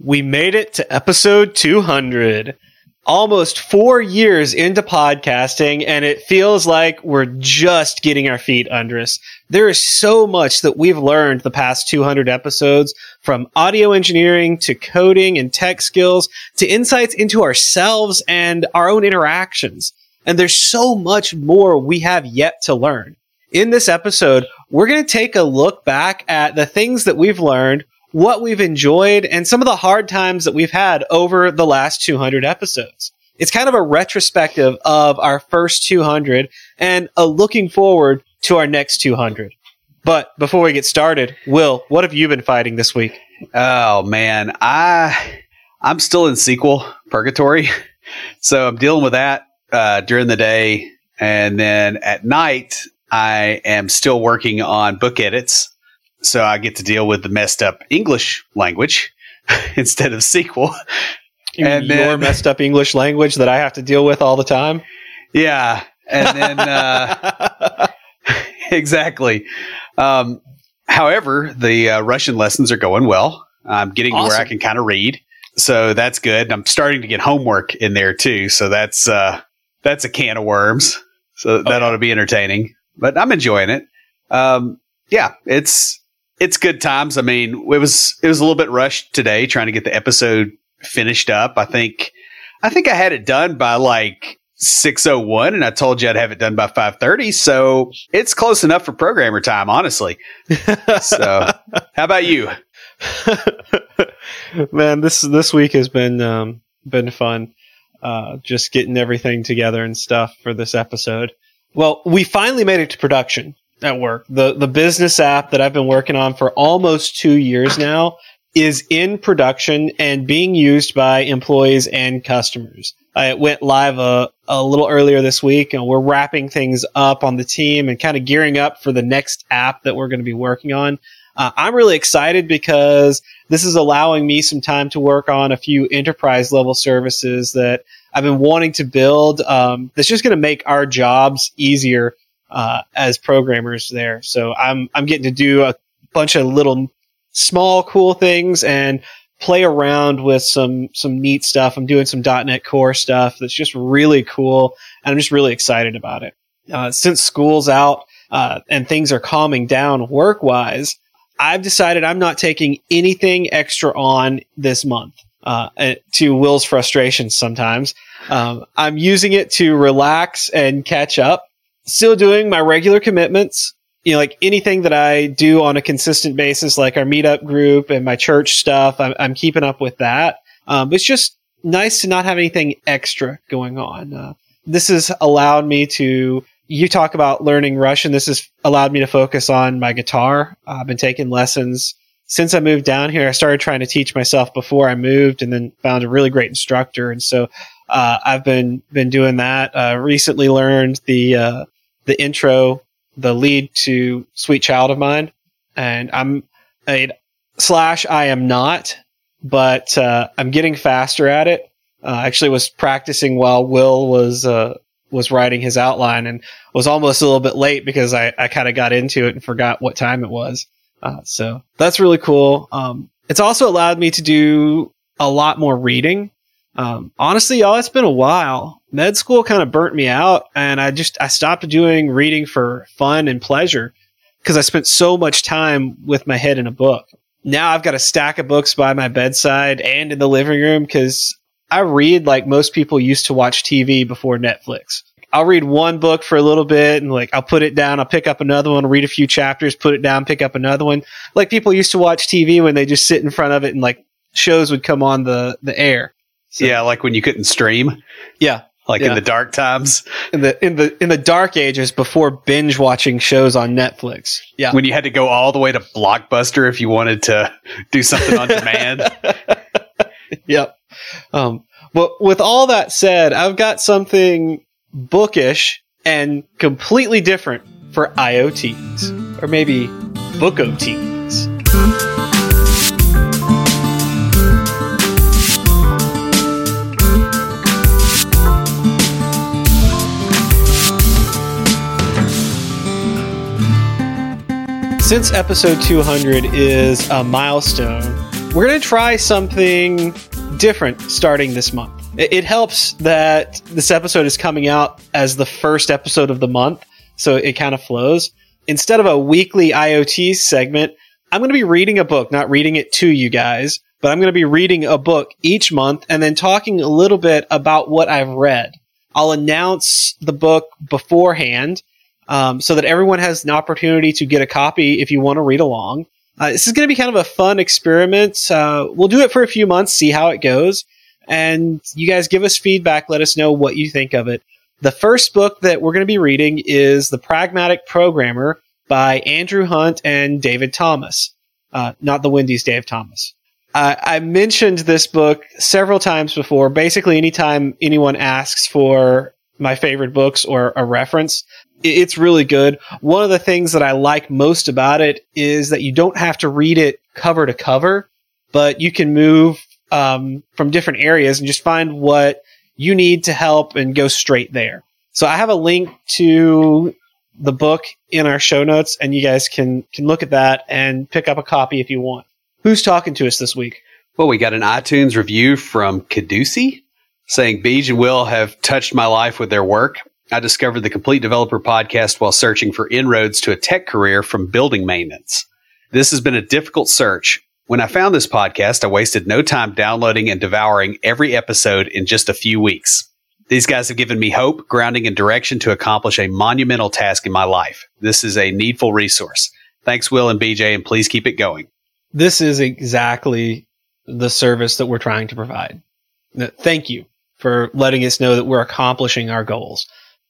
We made it to episode 200. Almost four years into podcasting, and it feels like we're just getting our feet under us. There is so much that we've learned the past 200 episodes from audio engineering to coding and tech skills to insights into ourselves and our own interactions. And there's so much more we have yet to learn. In this episode, we're going to take a look back at the things that we've learned, what we've enjoyed, and some of the hard times that we've had over the last 200 episodes. It's kind of a retrospective of our first 200 and a looking forward to our next 200. But before we get started, Will, what have you been fighting this week? Oh man, I I'm still in SQL purgatory, so I'm dealing with that uh, during the day, and then at night I am still working on book edits so I get to deal with the messed up English language instead of SQL. And your then, messed up English language that I have to deal with all the time. Yeah, and then uh, exactly. Um, however, the uh, Russian lessons are going well. I'm getting awesome. where I can kind of read, so that's good. I'm starting to get homework in there too, so that's uh, that's a can of worms. So that ought to be entertaining. But I'm enjoying it. Um, yeah, it's it's good times. I mean, it was it was a little bit rushed today trying to get the episode finished up. I think I think I had it done by like 601 and I told you I'd have it done by 530. So it's close enough for programmer time, honestly. so how about you? Man, this this week has been um, been fun. Uh, just getting everything together and stuff for this episode. Well, we finally made it to production at work. The the business app that I've been working on for almost two years now is in production and being used by employees and customers. I went live a, a little earlier this week and we're wrapping things up on the team and kind of gearing up for the next app that we're going to be working on. Uh, I'm really excited because this is allowing me some time to work on a few enterprise level services that I've been wanting to build. Um, that's just going to make our jobs easier uh, as programmers there. So I'm I'm getting to do a bunch of little small cool things and play around with some some neat stuff. I'm doing some .NET Core stuff that's just really cool, and I'm just really excited about it. Uh, since school's out uh, and things are calming down work wise, I've decided I'm not taking anything extra on this month. Uh, to Will's frustration sometimes. Um, I'm using it to relax and catch up still doing my regular commitments. You know, like anything that I do on a consistent basis, like our meetup group and my church stuff, I'm, I'm keeping up with that. Um, it's just nice to not have anything extra going on. Uh, this has allowed me to, you talk about learning Russian. This has allowed me to focus on my guitar. Uh, I've been taking lessons since I moved down here. I started trying to teach myself before I moved and then found a really great instructor. And so, uh, I've been, been doing that. Uh, recently learned the, uh, the intro, the lead to Sweet Child of Mine, and I'm a slash I am not, but uh, I'm getting faster at it. Uh, actually, was practicing while Will was uh, was writing his outline, and was almost a little bit late because I, I kind of got into it and forgot what time it was. Uh, so that's really cool. Um, it's also allowed me to do a lot more reading. Um, honestly, y'all, it's been a while. Med school kind of burnt me out, and I just I stopped doing reading for fun and pleasure because I spent so much time with my head in a book. Now I've got a stack of books by my bedside and in the living room because I read like most people used to watch TV before Netflix. I'll read one book for a little bit and like I'll put it down, I'll pick up another one, read a few chapters, put it down, pick up another one. Like people used to watch TV when they just sit in front of it and like shows would come on the the air. So, yeah, like when you couldn't stream. Yeah. Like yeah. in the dark times. In the in the in the dark ages before binge watching shows on Netflix. Yeah. When you had to go all the way to Blockbuster if you wanted to do something on demand. yep. Um, but with all that said, I've got something bookish and completely different for IoTs, or maybe book Since episode 200 is a milestone, we're going to try something different starting this month. It helps that this episode is coming out as the first episode of the month, so it kind of flows. Instead of a weekly IoT segment, I'm going to be reading a book, not reading it to you guys, but I'm going to be reading a book each month and then talking a little bit about what I've read. I'll announce the book beforehand um, so that everyone has an opportunity to get a copy if you want to read along. Uh, this is going to be kind of a fun experiment. Uh, we'll do it for a few months, see how it goes, and you guys give us feedback. Let us know what you think of it. The first book that we're going to be reading is The Pragmatic Programmer by Andrew Hunt and David Thomas, uh, not the Wendy's Dave Thomas. Uh, I mentioned this book several times before. Basically, anytime anyone asks for my favorite books or a reference, it's really good. One of the things that I like most about it is that you don't have to read it cover to cover, but you can move um, from different areas and just find what you need to help and go straight there. So I have a link to the book in our show notes, and you guys can can look at that and pick up a copy if you want. Who's talking to us this week? Well, we got an iTunes review from Caducey saying Beej and Will have touched my life with their work. I discovered the Complete Developer podcast while searching for inroads to a tech career from building maintenance. This has been a difficult search. When I found this podcast, I wasted no time downloading and devouring every episode in just a few weeks. These guys have given me hope, grounding, and direction to accomplish a monumental task in my life. This is a needful resource. Thanks, Will and BJ, and please keep it going. This is exactly the service that we're trying to provide. Thank you for letting us know that we're accomplishing our goals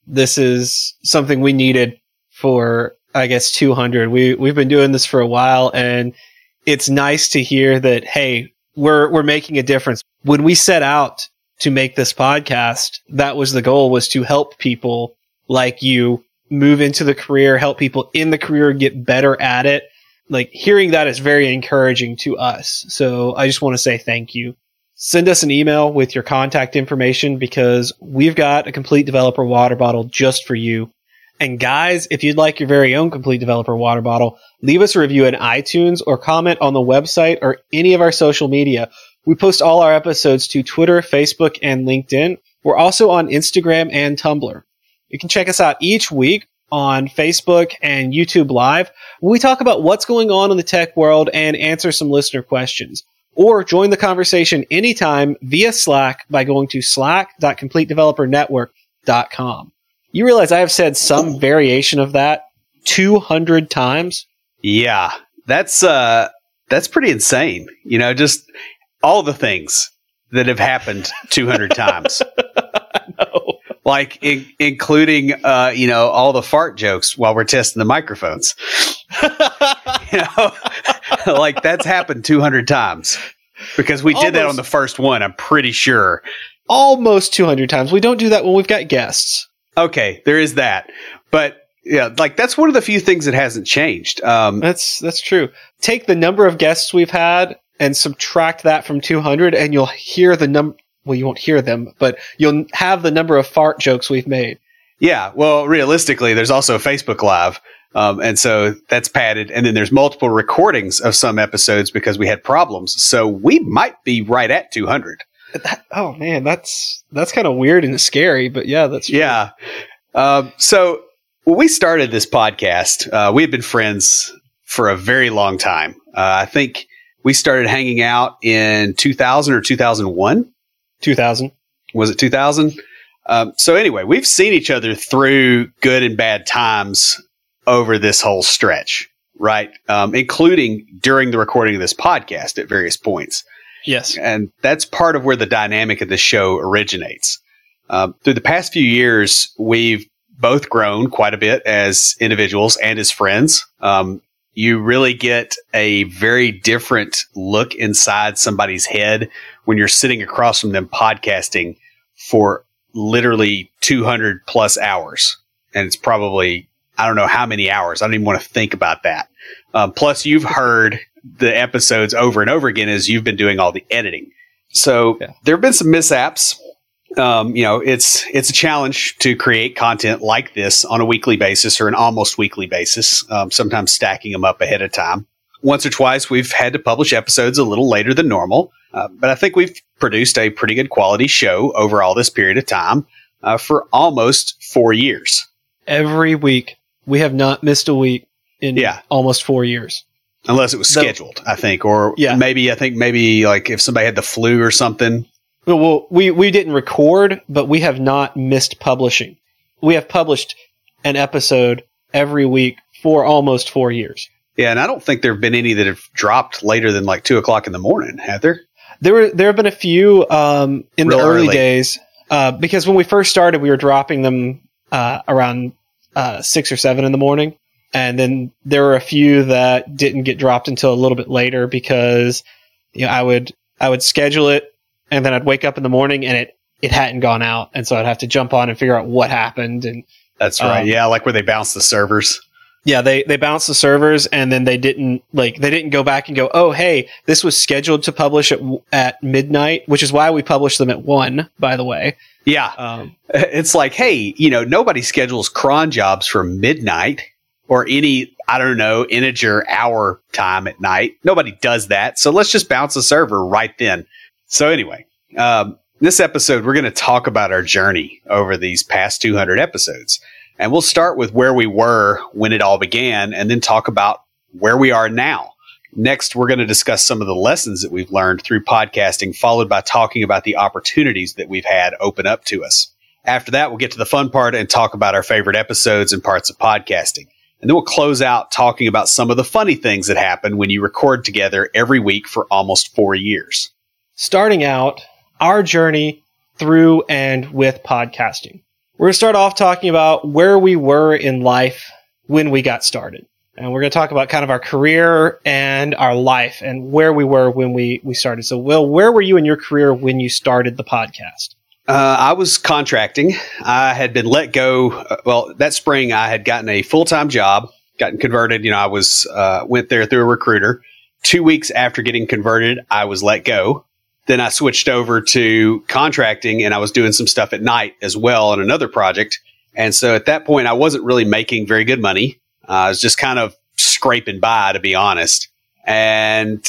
this is something we needed for I guess 200. We we've been doing this for a while and it's nice to hear that hey, we're we're making a difference. When we set out to make this podcast, that was the goal was to help people like you move into the career, help people in the career get better at it. Like hearing that is very encouraging to us. So I just want to say thank you send us an email with your contact information because we've got a complete developer water bottle just for you. And guys, if you'd like your very own complete developer water bottle, leave us a review in iTunes or comment on the website or any of our social media. We post all our episodes to Twitter, Facebook, and LinkedIn. We're also on Instagram and Tumblr. You can check us out each week on Facebook and YouTube Live. We talk about what's going on in the tech world and answer some listener questions or join the conversation anytime via Slack by going to slack.completedevelopernetwork.com. You realize I have said some variation of that 200 times? Yeah. That's uh that's pretty insane. You know, just all the things that have happened 200 times. Like in, including uh, you know, all the fart jokes while we're testing the microphones. you know, like that's happened 200 times because we Almost. did that on the first one. I'm pretty sure. Almost 200 times. We don't do that when we've got guests. Okay, there is that. But yeah, like that's one of the few things that hasn't changed. Um, that's that's true. Take the number of guests we've had and subtract that from 200, and you'll hear the number. Well, you won't hear them, but you'll have the number of fart jokes we've made. Yeah, well, realistically, there's also Facebook Live, um, and so that's padded. And then there's multiple recordings of some episodes because we had problems. So we might be right at 200. That, oh man, that's that's kind of weird and scary, but yeah, that's true. yeah. Um, so when we started this podcast, uh, we had been friends for a very long time. Uh, I think we started hanging out in 2000 or 2001. 2000 was it 2000? Um, so anyway, we've seen each other through good and bad times over this whole stretch, right? Um, including during the recording of this podcast at various points. Yes. And that's part of where the dynamic of the show originates. Um, through the past few years, we've both grown quite a bit as individuals and as friends. Um, You really get a very different look inside somebody's head when you're sitting across from them podcasting for literally 200 plus hours. And it's probably, I don't know how many hours. I don't even want to think about that. Um, plus, you've heard the episodes over and over again as you've been doing all the editing. So yeah. there have been some mishaps. Um, you know, it's it's a challenge to create content like this on a weekly basis or an almost weekly basis. Um, sometimes stacking them up ahead of time. Once or twice, we've had to publish episodes a little later than normal, uh, but I think we've produced a pretty good quality show over all this period of time uh, for almost four years. Every week, we have not missed a week in yeah. almost four years unless it was scheduled, the, I think, or yeah. maybe I think maybe like if somebody had the flu or something. Well, we we didn't record, but we have not missed publishing. We have published an episode every week for almost four years. Yeah, and I don't think there have been any that have dropped later than like two o'clock in the morning. Have there? There were there have been a few um, in Real the early, early. days uh, because when we first started, we were dropping them uh, around uh, six or seven in the morning. And then there were a few that didn't get dropped until a little bit later because you know I would I would schedule it and then I'd wake up in the morning and it it hadn't gone out. And so I'd have to jump on and figure out what happened and that's right. um, yeah like where they bounce the servers yeah they they bounced the servers and then they didn't like they didn't go back and go oh hey this was scheduled to publish at at midnight which is why we published them at one by the way yeah um, it's like hey you know nobody schedules cron jobs for midnight or any, I don't know, integer hour time at night. Nobody does that. So let's just bounce the server right then. So anyway, um, this episode, we're going to talk about our journey over these past 200 episodes. And we'll start with where we were when it all began and then talk about where we are now. Next, we're going to discuss some of the lessons that we've learned through podcasting, followed by talking about the opportunities that we've had open up to us. After that, we'll get to the fun part and talk about our favorite episodes and parts of podcasting. And then we'll close out talking about some of the funny things that happen when you record together every week for almost four years. Starting out, our journey through and with podcasting. We're going to start off talking about where we were in life when we got started. And we're going to talk about kind of our career and our life and where we were when we, we started. So, Will, where were you in your career when you started the podcast? Uh, I was contracting. I had been let go. Uh, well, that spring, I had gotten a full time job, gotten converted. You know, I was uh, went there through a recruiter. Two weeks after getting converted, I was let go. Then I switched over to contracting, and I was doing some stuff at night as well on another project. And so at that point, I wasn't really making very good money. Uh, I was just kind of scraping by, to be honest. And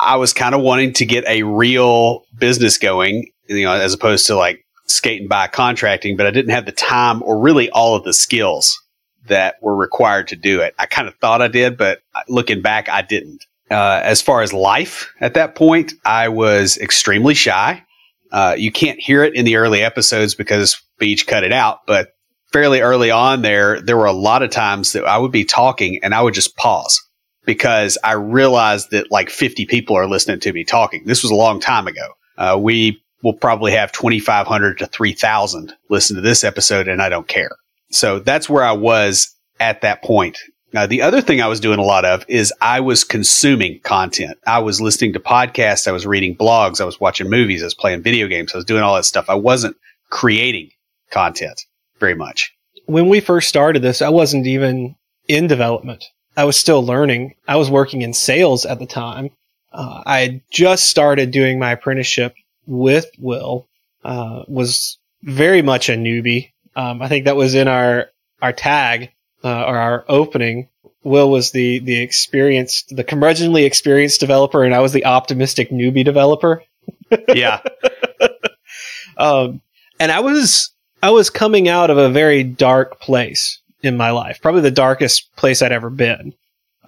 I was kind of wanting to get a real business going you know, as opposed to like skating by contracting, but I didn't have the time or really all of the skills that were required to do it. I kind of thought I did, but looking back, I didn't. Uh, as far as life at that point, I was extremely shy. Uh, you can't hear it in the early episodes because BJ cut it out, but fairly early on there, there were a lot of times that I would be talking and I would just pause because I realized that like 50 people are listening to me talking. This was a long time ago. Uh, we will probably have 2,500 to 3,000 listen to this episode, and I don't care. So that's where I was at that point. Now, the other thing I was doing a lot of is I was consuming content. I was listening to podcasts. I was reading blogs. I was watching movies. I was playing video games. I was doing all that stuff. I wasn't creating content very much. When we first started this, I wasn't even in development. I was still learning. I was working in sales at the time. Uh, I had just started doing my apprenticeship with Will uh, was very much a newbie. Um, I think that was in our our tag uh, or our opening. Will was the the experienced, the curmudgeonly experienced developer, and I was the optimistic newbie developer. yeah. um, and I was I was coming out of a very dark place in my life, probably the darkest place I'd ever been.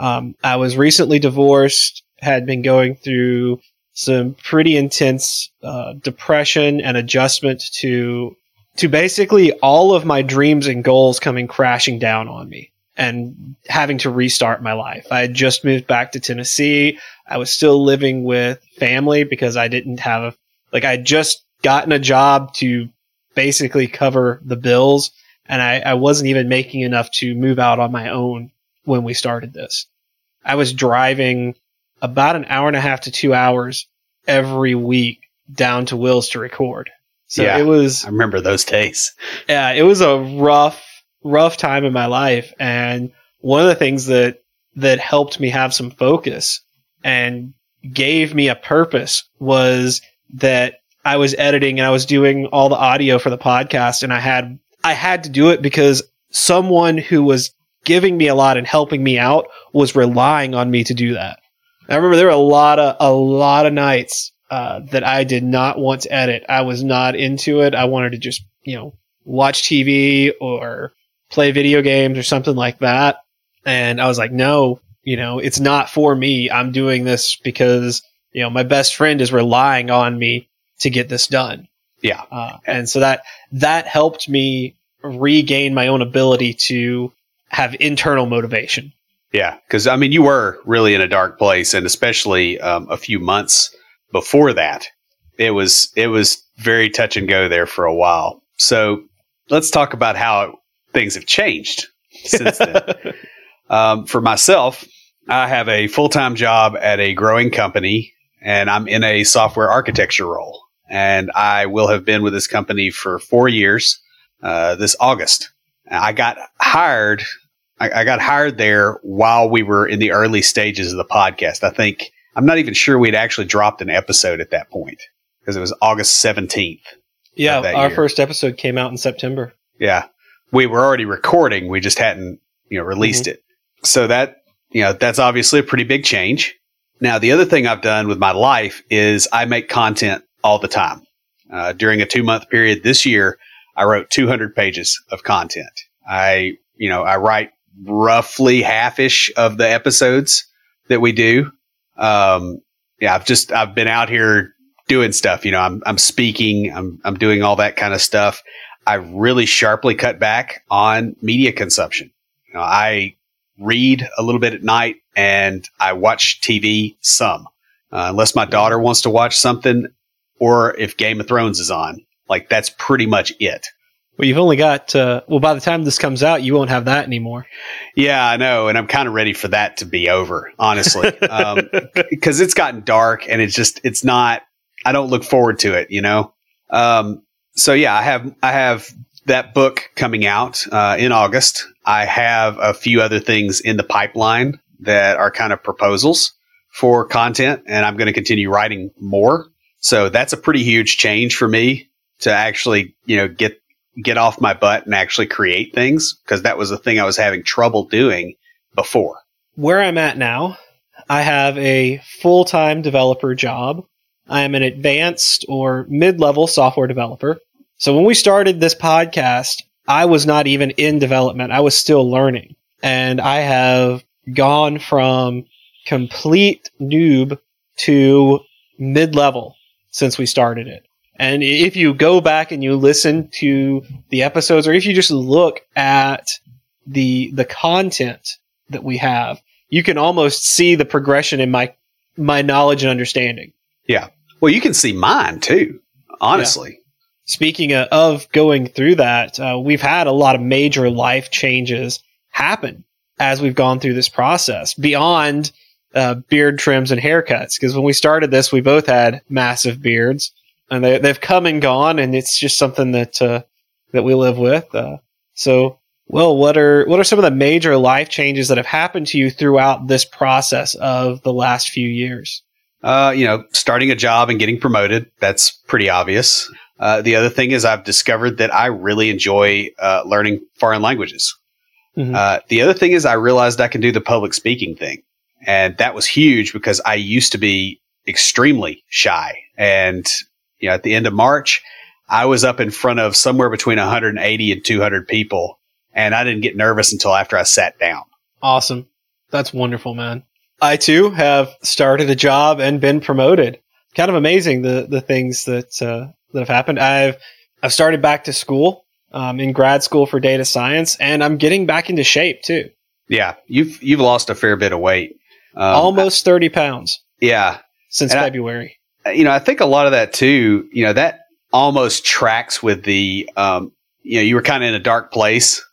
Um, I was recently divorced, had been going through some pretty intense uh, depression and adjustment to to basically all of my dreams and goals coming crashing down on me and having to restart my life. I had just moved back to Tennessee. I was still living with family because I didn't have a, like I just gotten a job to basically cover the bills and I, I wasn't even making enough to move out on my own when we started this. I was driving about an hour and a half to two hours every week down to Will's to record. So Yeah. it was I remember those days. yeah, it was a rough, rough time in my life. And one of the things that, that helped me have some focus and gave me a purpose was that I was editing and I was doing all the audio for the podcast and I had, I had to do it because someone who was giving me a lot and helping me out was relying on me to do that. I remember there were a lot of, a lot of nights, uh, that I did not want to edit. I was not into it. I wanted to just, you know, watch TV or play video games or something like that. And I was like, no, you know, it's not for me. I'm doing this because, you know, my best friend is relying on me to get this done. Yeah. Uh, and so that, that helped me regain my own ability to have internal motivation. Yeah, because I mean, you were really in a dark place, and especially um, a few months before that, it was it was very touch and go there for a while. So let's talk about how things have changed since then. um, for myself, I have a full time job at a growing company, and I'm in a software architecture role. And I will have been with this company for four years uh, this August. I got hired I, I got hired there while we were in the early stages of the podcast. I think I'm not even sure we'd actually dropped an episode at that point because it was August 17th. yeah. Our year. first episode came out in September. Yeah. We were already recording. We just hadn't, you know, released it. So that, you know, that's obviously a pretty big change. Now, the other thing I've done with my life is I make content all the time. Uh, during a two month period this year, I wrote 200 pages of content. I, you know, I write roughly half ish of the episodes that we do. Um, yeah, I've just, I've been out here doing stuff. You know, I'm, I'm speaking, I'm, I'm doing all that kind of stuff. I really sharply cut back on media consumption. You know, I read a little bit at night and I watch TV some, uh, unless my daughter wants to watch something or if Game of Thrones is on. Like that's pretty much it. Well, you've only got, uh, well, by the time this comes out, you won't have that anymore. Yeah, I know, and I'm kind of ready for that to be over, honestly, um, because it's gotten dark and it's just it's not. I don't look forward to it, you know. Um, so yeah, I have I have that book coming out uh, in August. I have a few other things in the pipeline that are kind of proposals for content, and I'm going to continue writing more. So that's a pretty huge change for me to actually, you know, get get off my butt and actually create things because that was the thing I was having trouble doing before. where I'm at now, I have a full time developer job. I am an advanced or mid level software developer. So when we started this podcast, I was not even in development. I was still learning. And I have gone from complete noob to mid level since we started it. And if you go back and you listen to the episodes, or if you just look at the the content that we have, you can almost see the progression in my my knowledge and understanding. Yeah. Well, you can see mine too, honestly. Speaking of, of going through that, uh, we've had a lot of major life changes happen as we've gone through this process beyond uh, beard trims and haircuts. Because when we started this, we both had massive beards, and they, they've come and gone, and it's just something that uh, that we live with. Uh, so, well, what are what are some of the major life changes that have happened to you throughout this process of the last few years? Uh, you know, starting a job and getting promoted, that's pretty obvious. Uh, the other thing is I've discovered that I really enjoy uh, learning foreign languages. Mhm. Uh, the other thing is I realized I can do the public speaking thing. And that was huge because I used to be extremely shy. And, you know, at the end of March, I was up in front of somewhere between 180 and 200 people. And I didn't get nervous until after I sat down. Awesome. That's wonderful, man. I too have started a job and been promoted. Kind of amazing the the things that uh, that have happened. I've I've started back to school um, in grad school for data science, and I'm getting back into shape too. Yeah. You've, you've lost a fair bit of weight. Um, Almost thirty pounds Yeah. since And February. You know, I think a lot of that too, you know, that almost tracks with the, um, you know, you were kind of in a dark place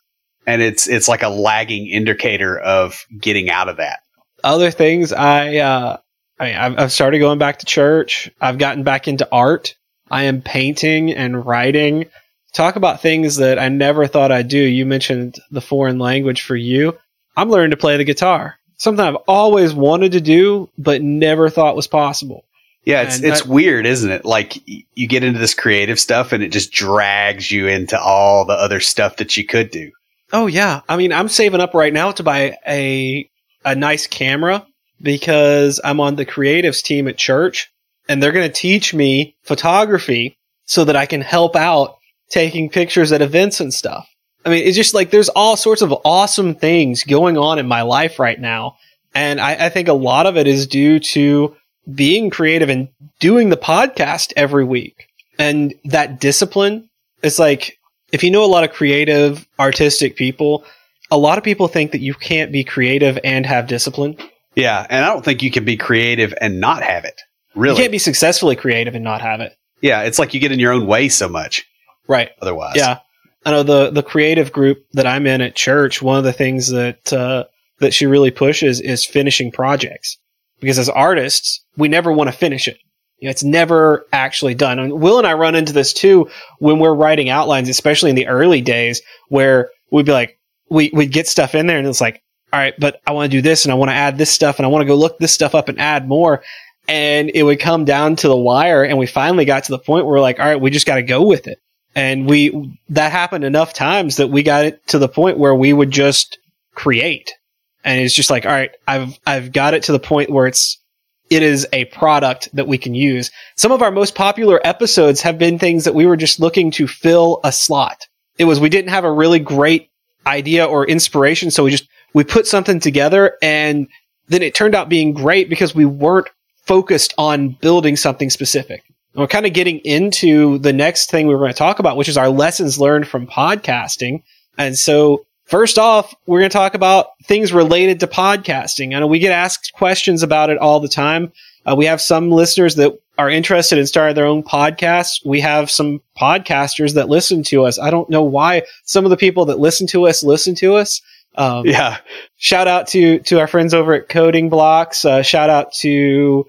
and it's, it's like a lagging indicator of getting out of that. other things, I, uh, I mean, I've, I've started going back to church. I've gotten back into art. I am painting and writing. Talk about things that I never thought I'd do. You mentioned the foreign language for you. I'm learning to play the guitar. Something I've always wanted to do, but never thought was possible. Yeah, it's it's weird, isn't it? Like you get into this creative stuff and it just drags you into all the other stuff that you could do. Oh yeah. I mean, I'm saving up right now to buy a a nice camera because I'm on the creatives team at church and they're going to teach me photography so that I can help out taking pictures at events and stuff. I mean, it's just like there's all sorts of awesome things going on in my life right now. And I, I think a lot of it is due to being creative and doing the podcast every week. And that discipline is like, if you know a lot of creative, artistic people, a lot of people think that you can't be creative and have discipline. Yeah. And I don't think you can be creative and not have it. Really. You can't be successfully creative and not have it. Yeah. It's like you get in your own way so much. Right. Otherwise. Yeah. I know the, the creative group that I'm in at church, one of the things that, uh, that she really pushes is finishing projects because as artists, we never want to finish it. You know, it's never actually done. And Will and I run into this too when we're writing outlines, especially in the early days where we'd be like, we, we'd get stuff in there and it's like, all right, but I want to do this and I want to add this stuff and I want to go look this stuff up and add more. And it would come down to the wire. And we finally got to the point where we're like, all right, we just got to go with it. And we, that happened enough times that we got it to the point where we would just create and it's just like, all right, I've I've got it to the point where it's it is a product that we can use. Some of our most popular episodes have been things that we were just looking to fill a slot. It was we didn't have a really great idea or inspiration, so we just we put something together and then it turned out being great because we weren't focused on building something specific. And we're kind of getting into the next thing we were going to talk about, which is our lessons learned from podcasting. And so First off, we're going to talk about things related to podcasting. I know we get asked questions about it all the time. Uh, we have some listeners that are interested in starting their own podcasts. We have some podcasters that listen to us. I don't know why some of the people that listen to us listen to us. Um, yeah. Shout out to to our friends over at Coding Blocks. Uh, shout out to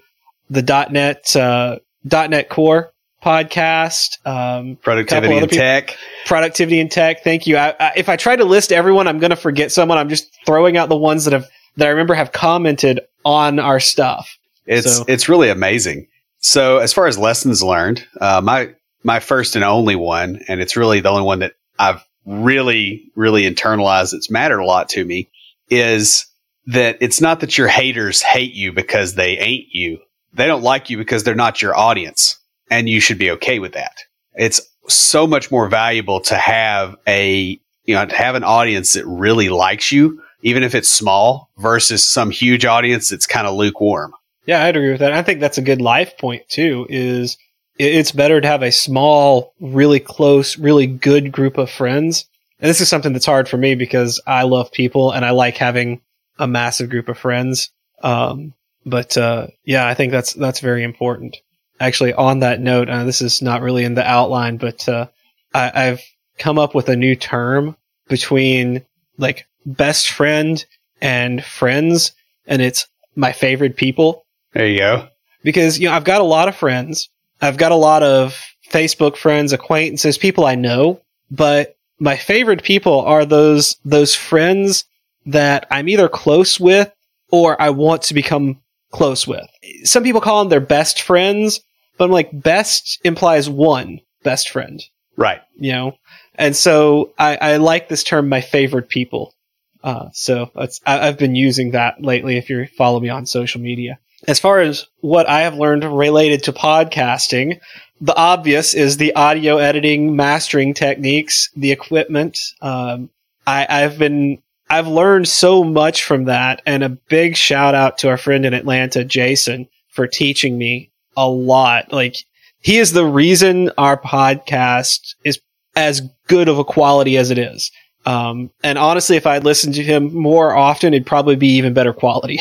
the .NET uh, .NET Core podcast, um, productivity and tech, productivity and tech. Thank you. I, I, if I try to list everyone, I'm going to forget someone. I'm just throwing out the ones that have that I remember have commented on our stuff. It's so. it's really amazing. So as far as lessons learned, uh, my my first and only one, and it's really the only one that I've really really internalized. It's mattered a lot to me. Is that it's not that your haters hate you because they ain't you. They don't like you because they're not your audience and you should be okay with that. It's so much more valuable to have a, you know, to have an audience that really likes you, even if it's small versus some huge audience that's kind of lukewarm. Yeah, I'd agree with that. I think that's a good life point too, is it's better to have a small, really close, really good group of friends. And this is something that's hard for me because I love people and I like having a massive group of friends. Um, but, uh, yeah, I think that's, that's very important actually on that note, uh, this is not really in the outline, but uh, I, have come up with a new term between like best friend and friends, and it's my favorite people. There you go. Because you know I've got a lot of friends, I've got a lot of Facebook friends, acquaintances, people I know, but my favorite people are those those friends that I'm either close with or I want to become close with. Some people call them their best friends, but I'm like, best implies one best friend. Right. You know? And so I, I like this term, my favorite people. Uh, so that's, I, have been using that lately if you follow me on social media. As far as what I have learned related to podcasting, the obvious is the audio editing, mastering techniques, the equipment. Um, I, I've been, I've learned so much from that and a big shout out to our friend in Atlanta, Jason, for teaching me a lot. Like he is the reason our podcast is as good of a quality as it is. Um, and honestly, if I'd listened to him more often, it'd probably be even better quality.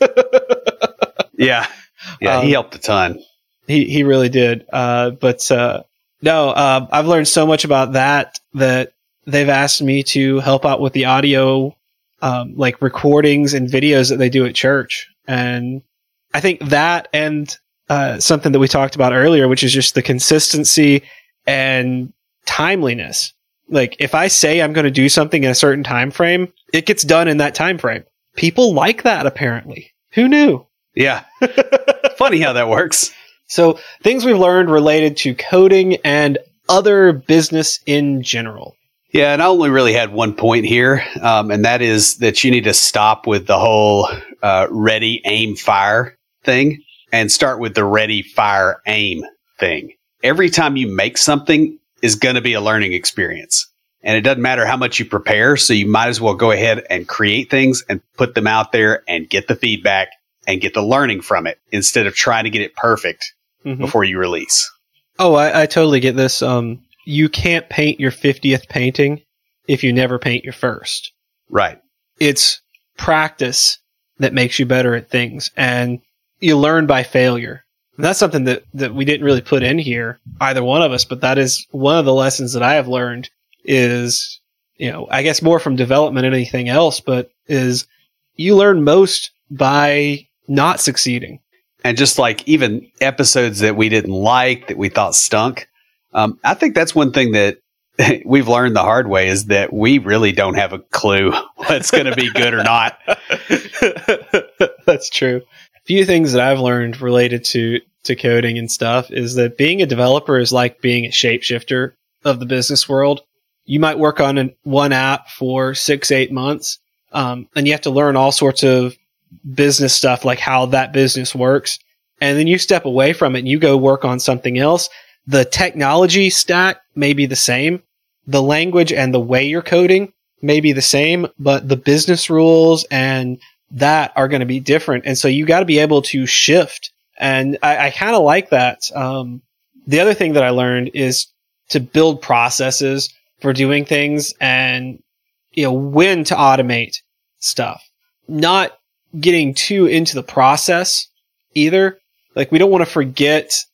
yeah, yeah, he um, helped a ton. He he really did. Uh, but uh, no, uh, I've learned so much about that that they've asked me to help out with the audio um, like recordings and videos that they do at church. And I think that and uh, something that we talked about earlier, which is just the consistency and timeliness. Like if I say I'm going to do something in a certain time frame, it gets done in that time frame. People like that apparently. Who knew? Yeah. Funny how that works. So things we've learned related to coding and other business in general. Yeah, and I only really had one point here, um, and that is that you need to stop with the whole uh, ready, aim, fire thing and start with the ready, fire, aim thing. Every time you make something is going to be a learning experience. And it doesn't matter how much you prepare, so you might as well go ahead and create things and put them out there and get the feedback and get the learning from it instead of trying to get it perfect mm-hmm. before you release. Oh, I, I totally get this. Um, you can't paint your 50th painting if you never paint your first. Right. It's practice that makes you better at things and you learn by failure. And that's something that, that we didn't really put in here, either one of us, but that is one of the lessons that I have learned is, you know, I guess more from development than anything else, but is you learn most by not succeeding. And just like even episodes that we didn't like, that we thought stunk, um, I think that's one thing that we've learned the hard way is that we really don't have a clue what's going to be good or not. that's true. Few things that I've learned related to to coding and stuff is that being a developer is like being a shapeshifter of the business world. You might work on an, one app for six, eight months, um, and you have to learn all sorts of business stuff, like how that business works. And then you step away from it and you go work on something else the technology stack may be the same. The language and the way you're coding may be the same, but the business rules and that are going to be different. And so you got to be able to shift. And I, I kind of like that. Um, the other thing that I learned is to build processes for doing things and, you know, when to automate stuff. Not getting too into the process either. Like we don't want to forget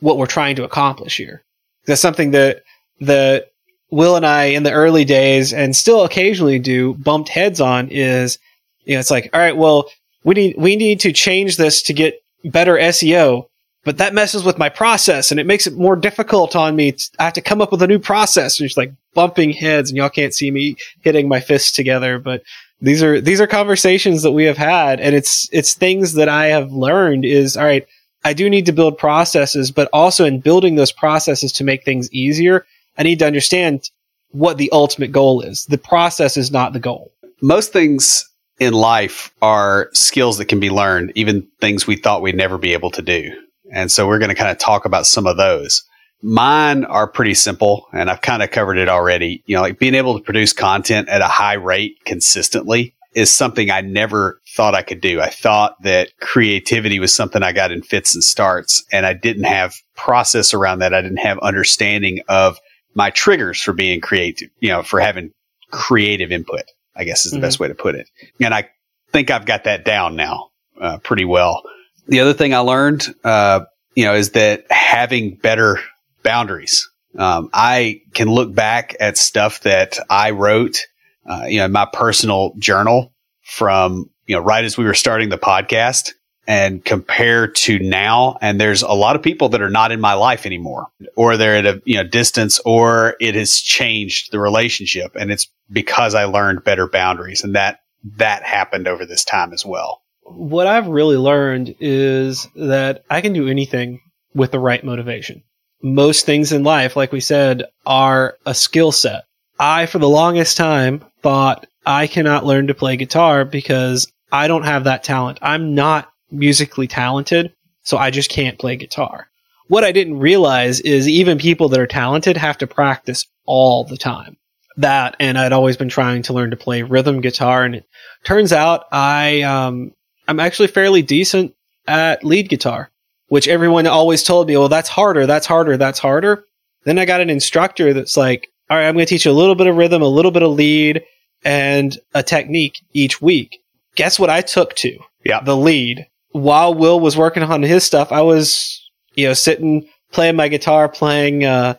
what we're trying to accomplish here. That's something that that Will and I in the early days and still occasionally do bumped heads on is you know it's like all right well we need we need to change this to get better SEO but that messes with my process and it makes it more difficult on me. I have to come up with a new process and just like bumping heads and y'all can't see me hitting my fists together, but these are, these are conversations that we have had and it's, it's things that I have learned is, all right, I do need to build processes, but also in building those processes to make things easier, I need to understand what the ultimate goal is. The process is not the goal. Most things in life are skills that can be learned, even things we thought we'd never be able to do. And so we're going to kind of talk about some of those. Mine are pretty simple, and I've kind of covered it already. You know, like being able to produce content at a high rate consistently is something I never thought I could do. I thought that creativity was something I got in fits and starts, and I didn't have process around that. I didn't have understanding of my triggers for being creative, you know, for having creative input, I guess is the mm-hmm. best way to put it. And I think I've got that down now uh, pretty well. The other thing I learned, uh, you know, is that having better boundaries. Um, I can look back at stuff that I wrote uh, you know, in my personal journal from, you know, right as we were starting the podcast and compare to now. And there's a lot of people that are not in my life anymore, or they're at a, you know, distance, or it has changed the relationship. And it's because I learned better boundaries and that, that happened over this time as well. What I've really learned is that I can do anything with the right motivation. Most things in life, like we said, are a skill set. I, for the longest time, thought I cannot learn to play guitar because I don't have that talent. I'm not musically talented, so I just can't play guitar. What I didn't realize is even people that are talented have to practice all the time. That, and I'd always been trying to learn to play rhythm guitar, and it turns out I, um, I'm actually fairly decent at lead guitar, which everyone always told me, well, that's harder, that's harder, that's harder. Then I got an instructor that's like, all right, I'm going to teach you a little bit of rhythm, a little bit of lead, and a technique each week. Guess what I took to? Yeah. The lead. While Will was working on his stuff, I was, you know, sitting, playing my guitar, playing, uh,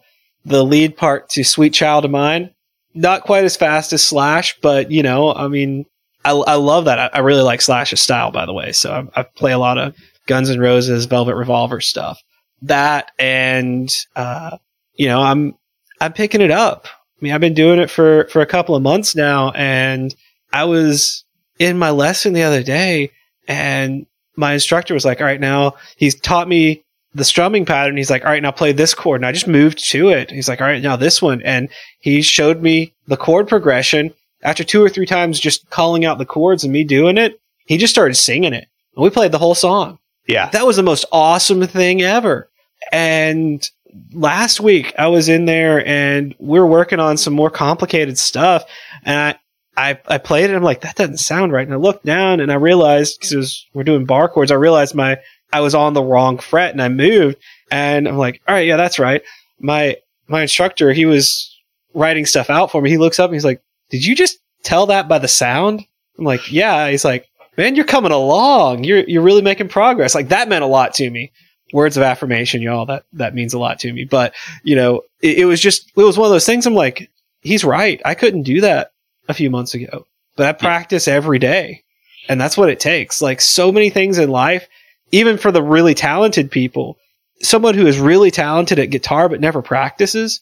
the lead part to Sweet Child of Mine. Not quite as fast as Slash, but, you know, I mean, I, I love that. I, I, really like Slash's style, by the way. So I, I, play a lot of Guns N' Roses, Velvet Revolver stuff. That and uh, you know, I'm I'm picking it up. I mean, I've been doing it for for a couple of months now, and I was in my lesson the other day, and my instructor was like, "All right, now he's taught me the strumming pattern. He's like, all right, now play this chord. And I just moved to it. He's like, all right, now this one. And he showed me the chord progression. After two or three times just calling out the chords and me doing it, he just started singing it. And we played the whole song. Yeah. That was the most awesome thing ever. And last week I was in there and we are working on some more complicated stuff. And I, I, I played it. I'm like, that doesn't sound right. And I looked down and I realized because we're doing bar chords, I realized my I was on the wrong fret and I moved. And I'm like, all right, yeah, that's right. My my instructor, he was writing stuff out for me. He looks up and he's like, Did you just tell that by the sound? I'm like, Yeah. He's like, Man, you're coming along. You're you're really making progress. Like that meant a lot to me. Words of affirmation, y'all. That that means a lot to me. But you know, it, it was just it was one of those things. I'm like, he's right. I couldn't do that a few months ago, but I practice every day, and that's what it takes. Like so many things in life, even for the really talented people, someone who is really talented at guitar but never practices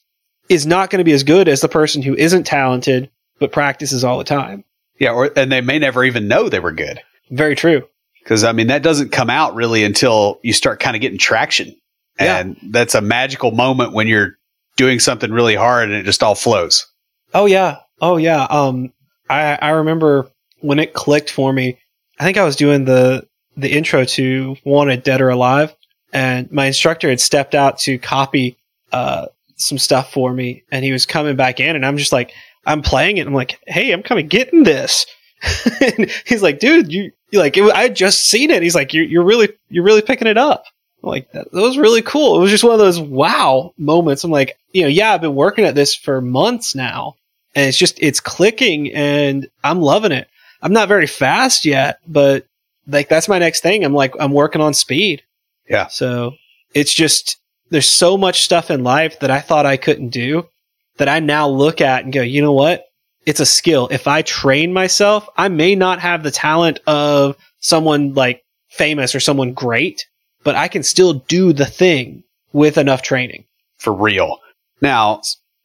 is not going to be as good as the person who isn't talented but practices all the time. Yeah, or and they may never even know they were good. Very true. Because I mean that doesn't come out really until you start kind of getting traction. And yeah. that's a magical moment when you're doing something really hard and it just all flows. Oh yeah. Oh yeah. Um I I remember when it clicked for me. I think I was doing the the intro to Wanted Dead or Alive, and my instructor had stepped out to copy uh, some stuff for me, and he was coming back in, and I'm just like, I'm playing it. I'm like, hey, I'm kind of getting this. and he's like, dude, you like, it, I just seen it. He's like, you're, you're really, you're really picking it up. I'm like that, that was really cool. It was just one of those wow moments. I'm like, you know, yeah, I've been working at this for months now, and it's just it's clicking, and I'm loving it. I'm not very fast yet, but like that's my next thing. I'm like I'm working on speed. Yeah. So it's just there's so much stuff in life that I thought I couldn't do that I now look at and go, you know what? It's a skill. If I train myself, I may not have the talent of someone like famous or someone great, but I can still do the thing with enough training. For real. Now,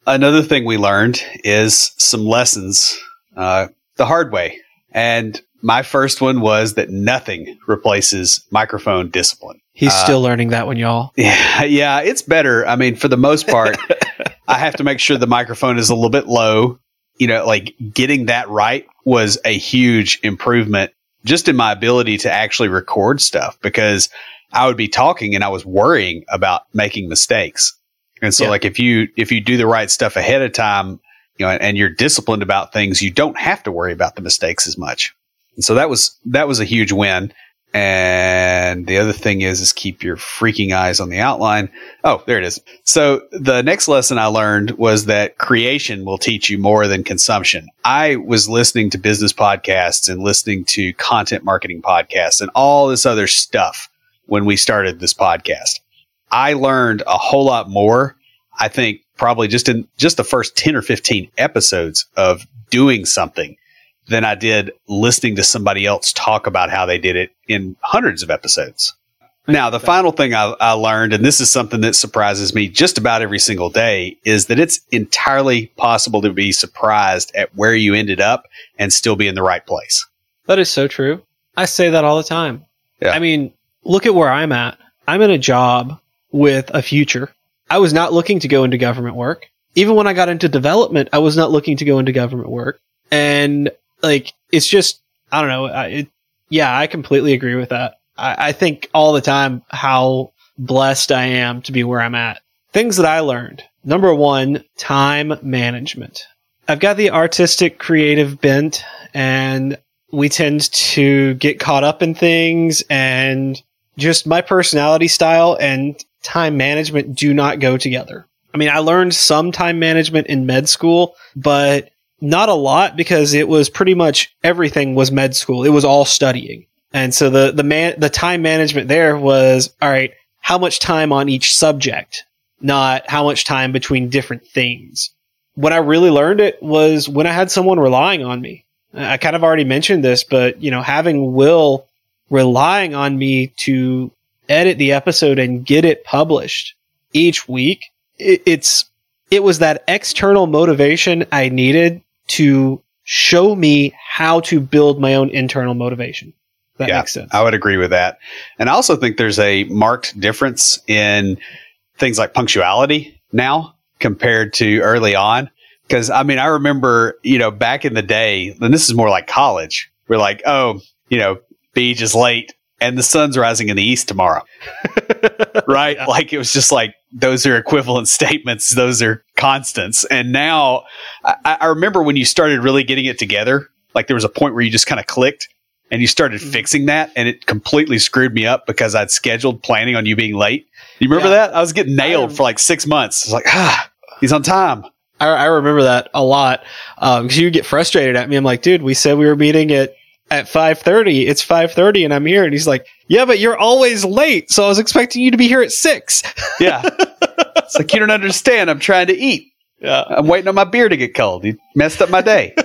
another thing we learned is some lessons uh, the hard way. And my first one was that nothing replaces microphone discipline. He's uh, still learning that one, y'all. Yeah, yeah, it's better. I mean, for the most part, I have to make sure the microphone is a little bit low. You know, like getting that right was a huge improvement just in my ability to actually record stuff because I would be talking and I was worrying about making mistakes. And so yeah. like if you if you do the right stuff ahead of time, you know, and you're disciplined about things, you don't have to worry about the mistakes as much. And so that was that was a huge win. And the other thing is is keep your freaking eyes on the outline. Oh, there it is. So the next lesson I learned was that creation will teach you more than consumption. I was listening to business podcasts and listening to content marketing podcasts and all this other stuff when we started this podcast. I learned a whole lot more. I think probably just in just the first 10 or 15 episodes of doing something than I did listening to somebody else talk about how they did it in hundreds of episodes. Now, the final thing I, I, learned, and this is something that surprises me just about every single day, is that it's entirely possible to be surprised at where you ended up and still be in the right place. That is so true. I say that all the time. Yeah. I mean, look at where I'm at. I'm in a job with a future. I was not looking to go into government work. Even when I got into development, I was not looking to go into government work. And like it's just I don't know. it, yeah, I completely agree with that. I, I think all the time how blessed I am to be where I'm at. Things that I learned. Number one, time management. I've got the artistic creative bent and we tend to get caught up in things and just my personality style and time management do not go together. I mean, I learned some time management in med school, but not a lot because it was pretty much everything was med school. It was all studying. And so the, the man, the time management there was, all right, how much time on each subject, not how much time between different things. When I really learned it was when I had someone relying on me. I kind of already mentioned this, but you know, having Will relying on me to edit the episode and get it published each week, it, it's it was that external motivation I needed to show me how to build my own internal motivation. That yeah, makes sense. I would agree with that. And I also think there's a marked difference in things like punctuality now compared to early on. Cause I mean, I remember, you know, back in the day, and this is more like college, we're like, oh, you know, Beej is late and the sun's rising in the east tomorrow. right? Like it was just like those are equivalent statements, those are constants. And now I, I, remember when you started really getting it together, like there was a point where you just kind of clicked and you started mm-hmm. fixing that and it completely screwed me up because I'd scheduled planning on you being late. You remember yeah. that? I was getting nailed for like six months. It's like, ah, he's on time. I, I remember that a lot because um, you get frustrated at me. I'm like, dude, we said we were meeting at at 5:30. It's 5:30 and I'm here and he's like, "Yeah, but you're always late. So I was expecting you to be here at 6." Yeah. it's like you don't understand. I'm trying to eat. Yeah. I'm waiting on my beer to get cold. You messed up my day.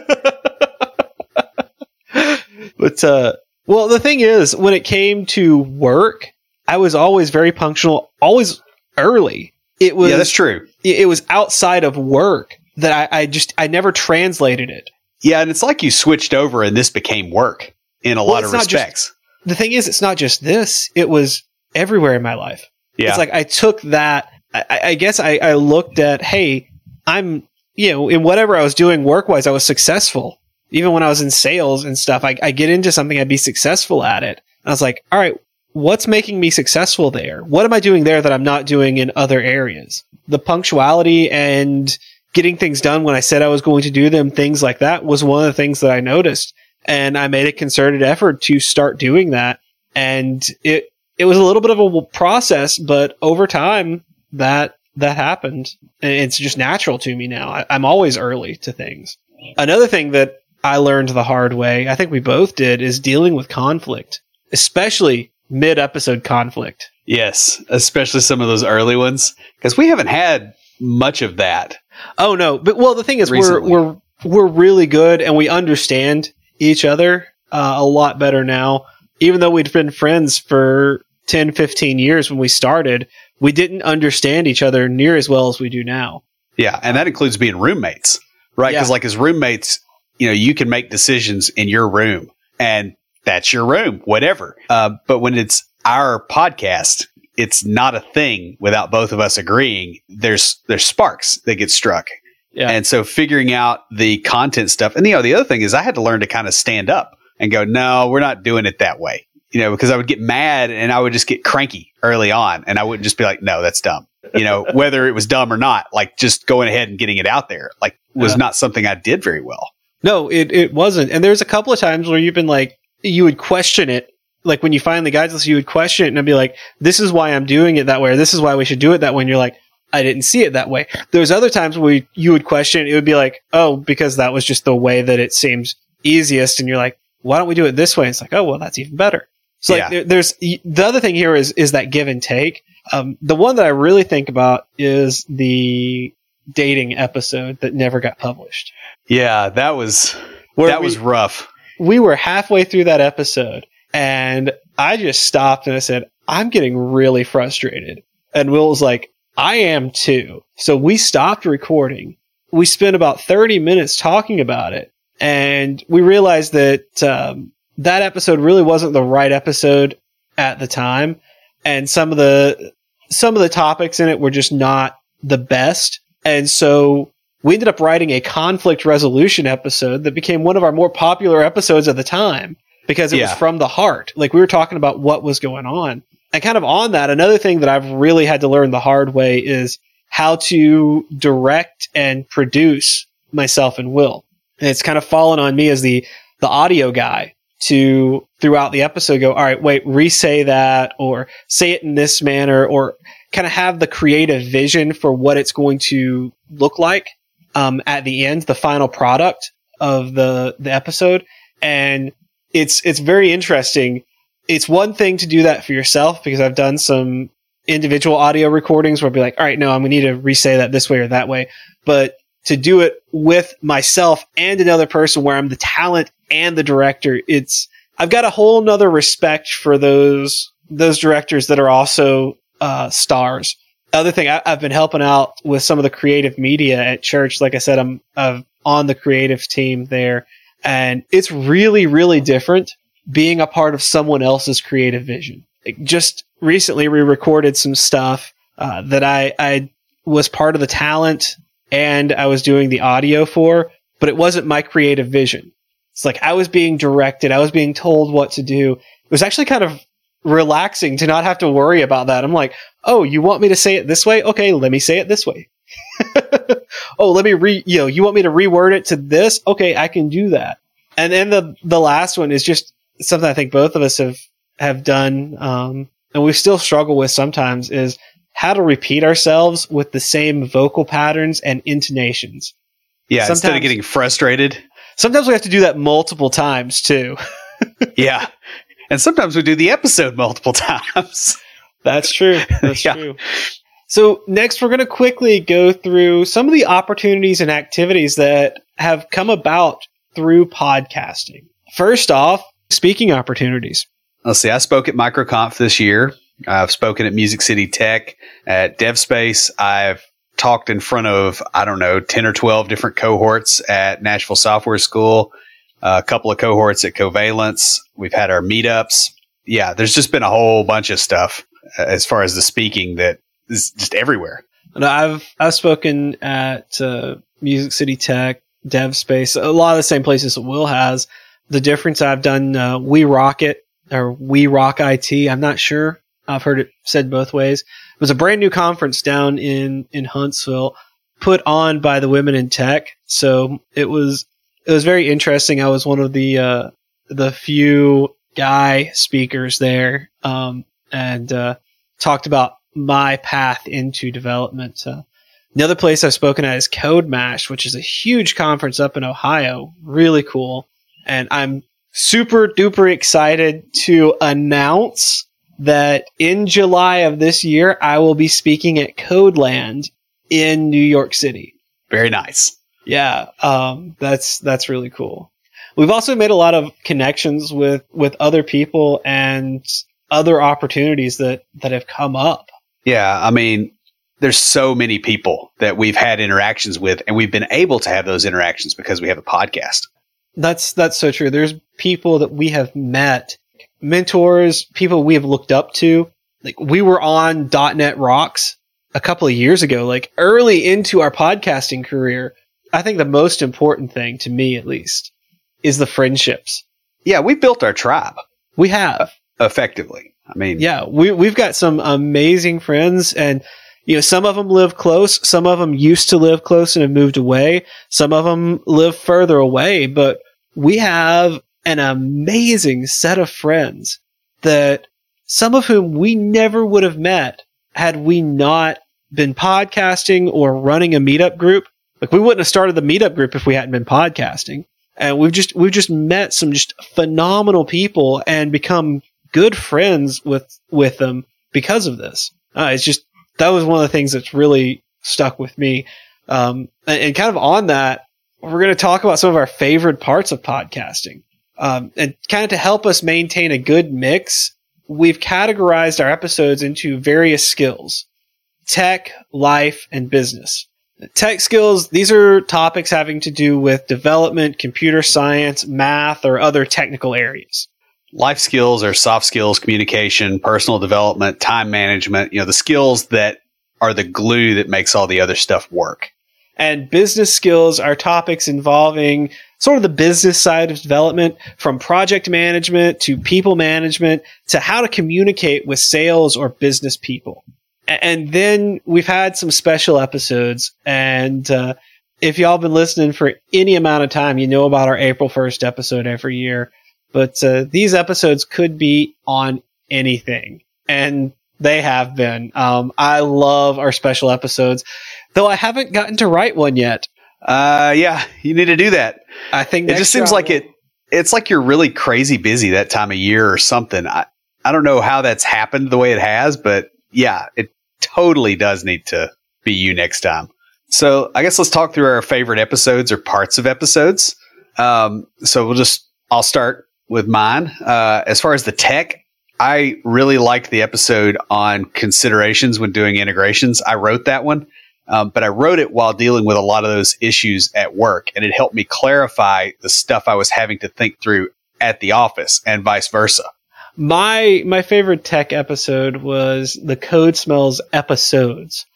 but uh well, the thing is, when it came to work, I was always very punctual, always early. It was Yeah, that's true. It was outside of work that I, I just I never translated it. Yeah, and it's like you switched over and this became work in a well, lot of respects. Just, the thing is, it's not just this, it was everywhere in my life. Yeah. It's like I took that, I, I guess I, I looked at, hey, I'm, you know, in whatever I was doing work wise, I was successful. Even when I was in sales and stuff, I, I get into something, I'd be successful at it. And I was like, all right, what's making me successful there? What am I doing there that I'm not doing in other areas? The punctuality and getting things done when I said I was going to do them, things like that was one of the things that I noticed. And I made a concerted effort to start doing that. And it, it was a little bit of a process, but over time that, that happened. And it's just natural to me now. I, I'm always early to things. Another thing that I learned the hard way, I think we both did, is dealing with conflict, especially mid episode conflict. Yes, especially some of those early ones, because we haven't had much of that Oh no, but well, the thing is, Recently. we're we're we're really good, and we understand each other uh, a lot better now. Even though we'd been friends for 10, 15 years when we started, we didn't understand each other near as well as we do now. Yeah, and that includes being roommates, right? Because yeah. like as roommates, you know, you can make decisions in your room, and that's your room, whatever. Uh, but when it's our podcast, it's not a thing without both of us agreeing. There's there's sparks that get struck. Yeah. And so figuring out the content stuff. And you know, the other thing is I had to learn to kind of stand up and go, no, we're not doing it that way. You know, because I would get mad and I would just get cranky early on and I wouldn't just be like, no, that's dumb. You know, whether it was dumb or not, like just going ahead and getting it out there, like was yeah. not something I did very well. No, it, it wasn't. And there's a couple of times where you've been like, you would question it like when you find the guides list, you would question it and I'd be like, this is why I'm doing it that way, or this is why we should do it that way. And you're like, I didn't see it that way. There's other times where you would question, it would be like, oh, because that was just the way that it seems easiest. And you're like, why don't we do it this way? And it's like, oh, well, that's even better. So yeah. like, there, there's the other thing here is, is that give and take. Um, the one that I really think about is the dating episode that never got published. Yeah, that was, where that we, was rough. We were halfway through that episode and I just stopped and I said, I'm getting really frustrated. And Will was like, I am too. So we stopped recording. We spent about 30 minutes talking about it. And we realized that um, that episode really wasn't the right episode at the time. And some of the some of the topics in it were just not the best. And so we ended up writing a conflict resolution episode that became one of our more popular episodes at the time because it yeah. was from the heart. Like we were talking about what was going on. And kind of on that, another thing that I've really had to learn the hard way is how to direct and produce myself and Will. And it's kind of fallen on me as the, the audio guy to throughout the episode go, all right, wait, re-say that or say it in this manner or kind of have the creative vision for what it's going to look like um, at the end, the final product of the the episode. And it's it's very interesting. It's one thing to do that for yourself because I've done some individual audio recordings where I'll be like, all right, no, I'm gonna need to re-say that this way or that way. But to do it with myself and another person where I'm the talent and the director, it's, I've got a whole nother respect for those, those directors that are also, uh, stars. Other thing, I, have been helping out with some of the creative media at church. Like I said, I'm, on the creative team there and it's really, really different being a part of someone else's creative vision. Just recently, we recorded some stuff uh, that I, I was part of the talent and I was doing the audio for, but it wasn't my creative vision. It's like I was being directed, I was being told what to do. It was actually kind of relaxing to not have to worry about that. I'm like, oh, you want me to say it this way? Okay, let me say it this way. Oh, let me re, you know, you want me to reword it to this? Okay, I can do that. And then the, the last one is just something I think both of us have, have done, um, and we still struggle with sometimes is how to repeat ourselves with the same vocal patterns and intonations. Yeah, sometimes, instead of getting frustrated. Sometimes we have to do that multiple times too. yeah. And sometimes we do the episode multiple times. That's true. That's yeah. true. So next we're going to quickly go through some of the opportunities and activities that have come about through podcasting. First off, speaking opportunities. Let's see. I spoke at MicroConf this year. I've spoken at Music City Tech, at DevSpace. I've talked in front of, I don't know, 10 or 12 different cohorts at Nashville Software School, a couple of cohorts at Covalence. We've had our meetups. Yeah, there's just been a whole bunch of stuff uh, as far as the speaking that is just everywhere. And I've I've spoken at uh, Music City Tech, DevSpace, a lot of the same places that Will has. The difference I've done uh, We Rock It or We Rock IT. I'm not sure. I've heard it said both ways. It was a brand new conference down in in Huntsville, put on by the Women in Tech. So it was it was very interesting. I was one of the uh, the few guy speakers there, um, and uh, talked about my path into development. Another place I've spoken at is CodeMash, which is a huge conference up in Ohio. Really cool. And I'm super duper excited to announce that in July of this year, I will be speaking at Codeland in New York City. Very nice. Yeah, um, that's that's really cool. We've also made a lot of connections with with other people and other opportunities that that have come up. Yeah, I mean, there's so many people that we've had interactions with, and we've been able to have those interactions because we have a podcast. That's that's so true. There's people that we have met, mentors, people we have looked up to. Like we were on .NET Rocks a couple of years ago, like early into our podcasting career. I think the most important thing to me, at least, is the friendships. Yeah, we built our tribe. We have effectively. I mean, yeah, we we've got some amazing friends, and you know, some of them live close, some of them used to live close and have moved away, some of them live further away, but we have an amazing set of friends that some of whom we never would have met had we not been podcasting or running a meetup group. Like we wouldn't have started the meetup group if we hadn't been podcasting. And we've just we've just met some just phenomenal people and become good friends with with them because of this. Uh, it's just that was one of the things that's really stuck with me. Um, and, and, kind of on that, we're going to talk about some of our favorite parts of podcasting. Um, and kind of to help us maintain a good mix, we've categorized our episodes into various skills tech, life, and business. Tech skills, these are topics having to do with development, computer science, math, or other technical areas life skills are soft skills, communication, personal development, time management, you know, the skills that are the glue that makes all the other stuff work. And business skills are topics involving sort of the business side of development from project management to people management to how to communicate with sales or business people. And then we've had some special episodes and, uh, if y'all been listening for any amount of time, you know about our April 1st episode every year but uh, these episodes could be on anything, and they have been. Um, I love our special episodes, though I haven't gotten to write one yet. Uh, yeah, you need to do that. I think it just seems like it. It's like you're really crazy busy that time of year or something. I I don't know how that's happened the way it has, but yeah, it totally does need to be you next time. So I guess let's talk through our favorite episodes or parts of episodes. Um, so we'll just, I'll start with mine. Uh, as far as the tech, I really liked the episode on considerations when doing integrations. I wrote that one, um, but I wrote it while dealing with a lot of those issues at work, and it helped me clarify the stuff I was having to think through at the office and vice versa. My my favorite tech episode was the Code Smells episodes.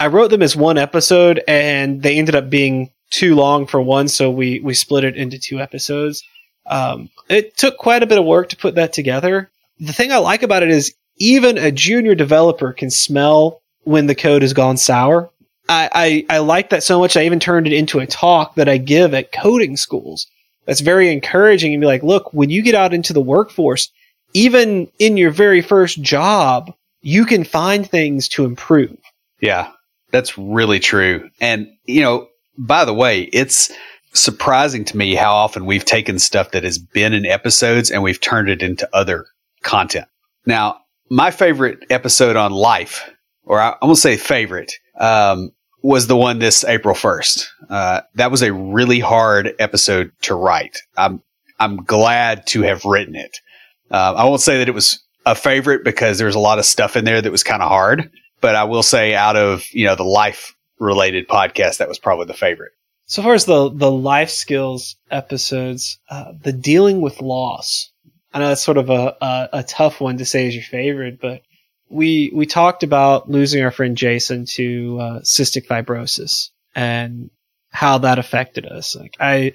I wrote them as one episode, and they ended up being too long for one, so we we split it into two episodes. Um, it took quite a bit of work to put that together. The thing I like about it is even a junior developer can smell when the code has gone sour. I, I, I like that so much. I even turned it into a talk that I give at coding schools. That's very encouraging and be like, look, when you get out into the workforce, even in your very first job, you can find things to improve. Yeah, that's really true. And, you know, by the way, it's surprising to me how often we've taken stuff that has been in episodes and we've turned it into other content. Now, my favorite episode on life, or I almost say favorite, um, was the one this April 1st. Uh, that was a really hard episode to write. I'm, I'm glad to have written it. Uh, I won't say that it was a favorite because there's a lot of stuff in there that was kind of hard, but I will say out of, you know, the life related podcast, that was probably the favorite. So far as the, the life skills episodes, uh, the dealing with loss. I know that's sort of a, a, a tough one to say is your favorite, but we we talked about losing our friend Jason to uh, cystic fibrosis and how that affected us. Like I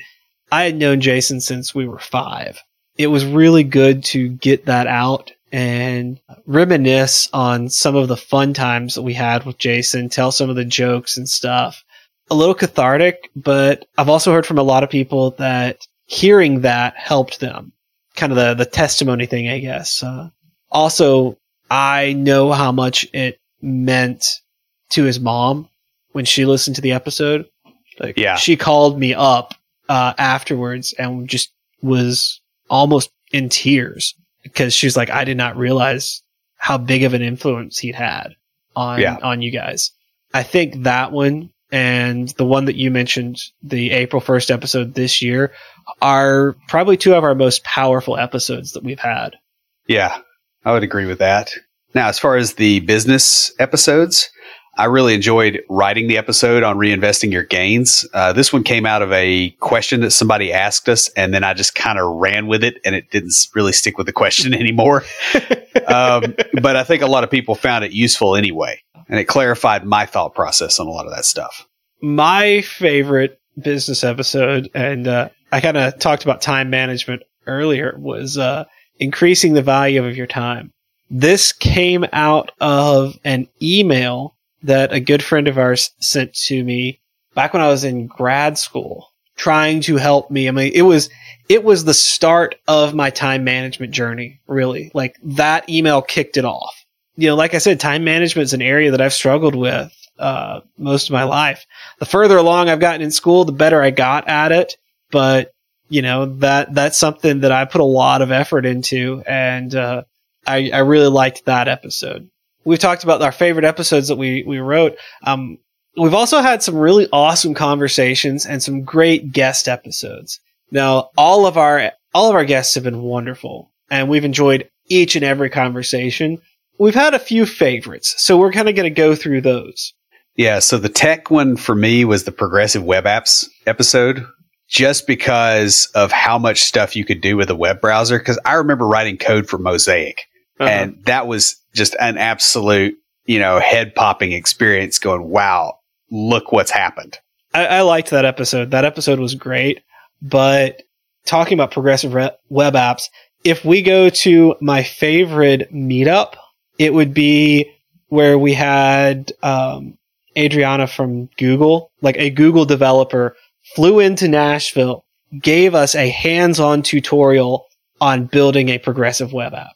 I had known Jason since we were five. It was really good to get that out and reminisce on some of the fun times that we had with Jason, tell some of the jokes and stuff. A little cathartic, but I've also heard from a lot of people that hearing that helped them. Kind of the, the testimony thing, I guess. Uh, also, I know how much it meant to his mom when she listened to the episode. Like, yeah. she called me up uh, afterwards and just was almost in tears because she's like, I did not realize how big of an influence he'd had on Yeah. on you guys. I think that one and the one that you mentioned, the April first episode this year, are probably two of our most powerful episodes that we've had. Yeah, I would agree with that. Now, as far as the business episodes, I really enjoyed writing the episode on reinvesting your gains. Uh, this one came out of a question that somebody asked us, and then I just kind of ran with it, and it didn't really stick with the question anymore. um, but I think a lot of people found it useful anyway, and it clarified my thought process on a lot of that stuff. my favorite business episode, and uh, I kind of talked about time management earlier, was uh, increasing the value of your time. This came out of an email that a good friend of ours sent to me back when I was in grad school, trying to help me. I mean, it was it was the start of my time management journey. Really, like that email kicked it off. You know, like I said, time management is an area that I've struggled with uh, most of my life the further along I've gotten in school, the better I got at it. But you know that that's something that I put a lot of effort into, and uh, I I really liked that episode. We've talked about our favorite episodes that we we wrote. Um, we've also had some really awesome conversations and some great guest episodes. Now, all of our all of our guests have been wonderful, and we've enjoyed each and every conversation. We've had a few favorites, so we're kind of going to go through those. Yeah, so the tech one for me was the progressive web apps episode, just because of how much stuff you could do with a web browser. Because I remember writing code for Mosaic, Uh-huh. and that was just an absolute, you know, head popping experience. Going, wow, look what's happened. I, I liked that episode. That episode was great. But talking about progressive re- web apps, if we go to my favorite meetup, it would be where we had um, Adriana from Google, like a Google developer, flew into Nashville, gave us a hands-on tutorial on building a progressive web app.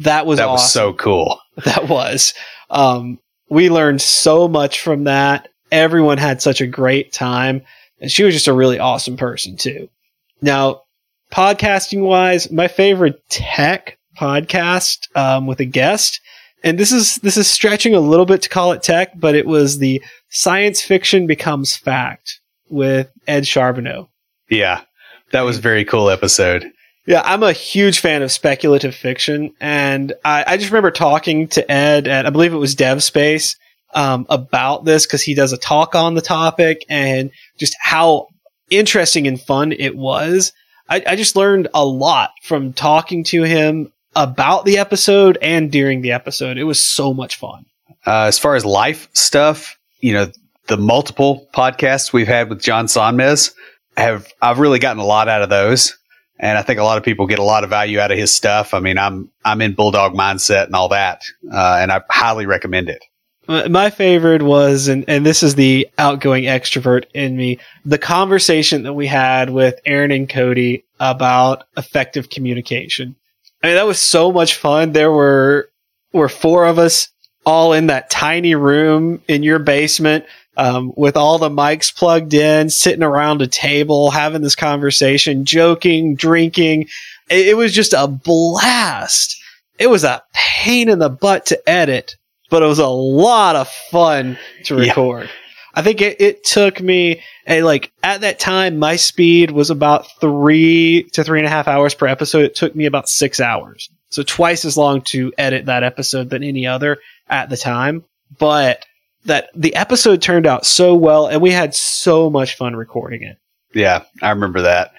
That was that awesome. was so cool. that was. Um, we learned so much from that. Everyone had such a great time, and she was just a really awesome person too. Now, podcasting wise, my favorite tech podcast um, with a guest and this is this is stretching a little bit to call it tech, but it was the science fiction becomes fact with Ed Charbonneau. Yeah, that was a very cool episode. Yeah, I'm a huge fan of speculative fiction, and I, I just remember talking to Ed at I believe it was DevSpace um, about this because he does a talk on the topic and just how interesting and fun it was. I, I just learned a lot from talking to him about the episode and during the episode. It was so much fun. Uh, as far as life stuff, you know, the multiple podcasts we've had with John Sonmez have I've really gotten a lot out of those. And I think a lot of people get a lot of value out of his stuff. I mean, I'm I'm in bulldog mindset and all that, uh, and I highly recommend it. My favorite was, and, and this is the outgoing extrovert in me, the conversation that we had with Aaron and Cody about effective communication. I mean, that was so much fun. There were were four of us all in that tiny room in your basement um, with all the mics plugged in, sitting around a table, having this conversation, joking, drinking. It, it was just a blast. It was a pain in the butt to edit, but it was a lot of fun to record. Yeah. I think it, it took me a like at that time my speed was about three to three and a half hours per episode. It took me about six hours. So twice as long to edit that episode than any other at the time. But that the episode turned out so well and we had so much fun recording it. Yeah, I remember that.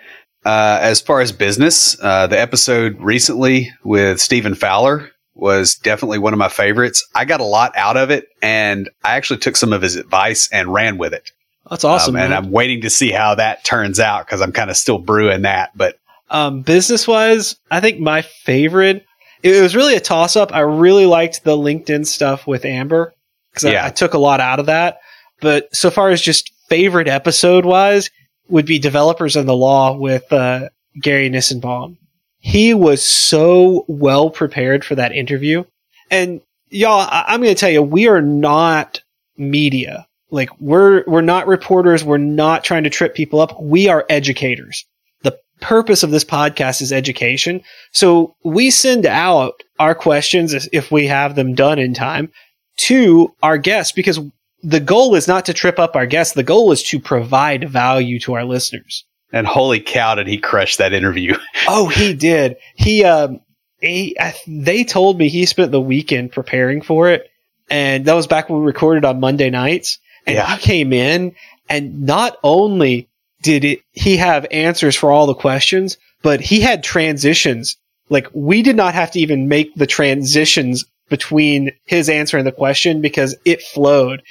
Uh, as far as business, uh, the episode recently with Stephen Fowler was definitely one of my favorites. I got a lot out of it, and I actually took some of his advice and ran with it. That's awesome, um, and I'm waiting to see how that turns out because I'm kind of still brewing that. But um, business wise, I think my favorite. It was really a toss up. I really liked the LinkedIn stuff with Amber because yeah. I, I took a lot out of that. But so far as just favorite episode wise, would be developers in the law with uh, Gary Nissenbaum. He was so well prepared for that interview. And y'all, I- I'm going to tell you, we are not media. Like we're, we're not reporters. We're not trying to trip people up. We are educators. The purpose of this podcast is education. So we send out our questions if we have them done in time to our guests because the goal is not to trip up our guests. The goal is to provide value to our listeners. And holy cow, did he crush that interview? oh, he did. He, um, he, I, they told me he spent the weekend preparing for it. And that was back when we recorded on Monday nights. And yeah. he came in and not only did it, he have answers for all the questions, but he had transitions. Like we did not have to even make the transitions between his answer and the question because it flowed.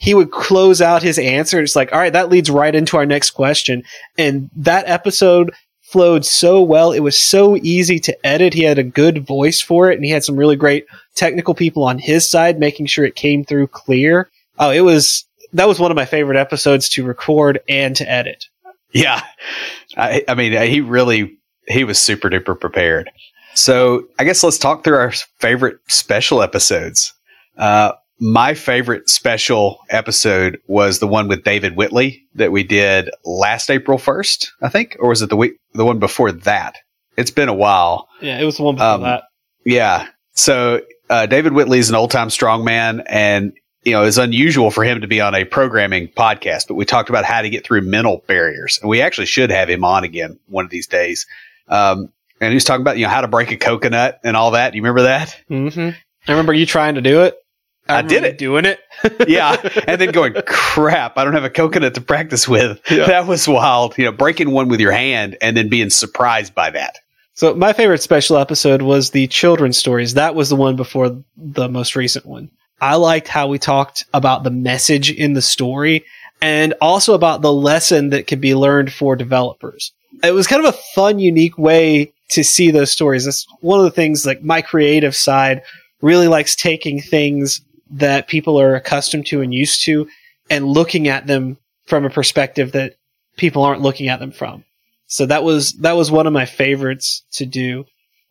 He would close out his answer it's like, all right, that leads right into our next question. And that episode flowed so well. It was so easy to edit. He had a good voice for it and he had some really great technical people on his side making sure it came through clear. Oh, it was, that was one of my favorite episodes to record and to edit. Yeah. I, I mean, he really, he was super duper prepared. So I guess let's talk through our favorite special episodes. Uh, my favorite special episode was the one with David Whitley that we did last April 1st, I think, or was it the week, the one before that? It's been a while. Yeah, it was the one before um, that. Yeah. So, uh, David Whitley is an old time strongman and, you know, it's unusual for him to be on a programming podcast, but we talked about how to get through mental barriers and we actually should have him on again one of these days. Um, and he was talking about you know how to break a coconut and all that. Do you remember that? Mm-hmm. I remember you trying to do it. I, I did it, doing it. yeah, and then going, crap! I don't have a coconut to practice with. Yeah. That was wild. You know, breaking one with your hand and then being surprised by that. So my favorite special episode was the children's stories. That was the one before the most recent one. I liked how we talked about the message in the story and also about the lesson that could be learned for developers. It was kind of a fun, unique way to see those stories. That's one of the things like my creative side really likes taking things that people are accustomed to and used to and looking at them from a perspective that people aren't looking at them from. So that was that was one of my favorites to do.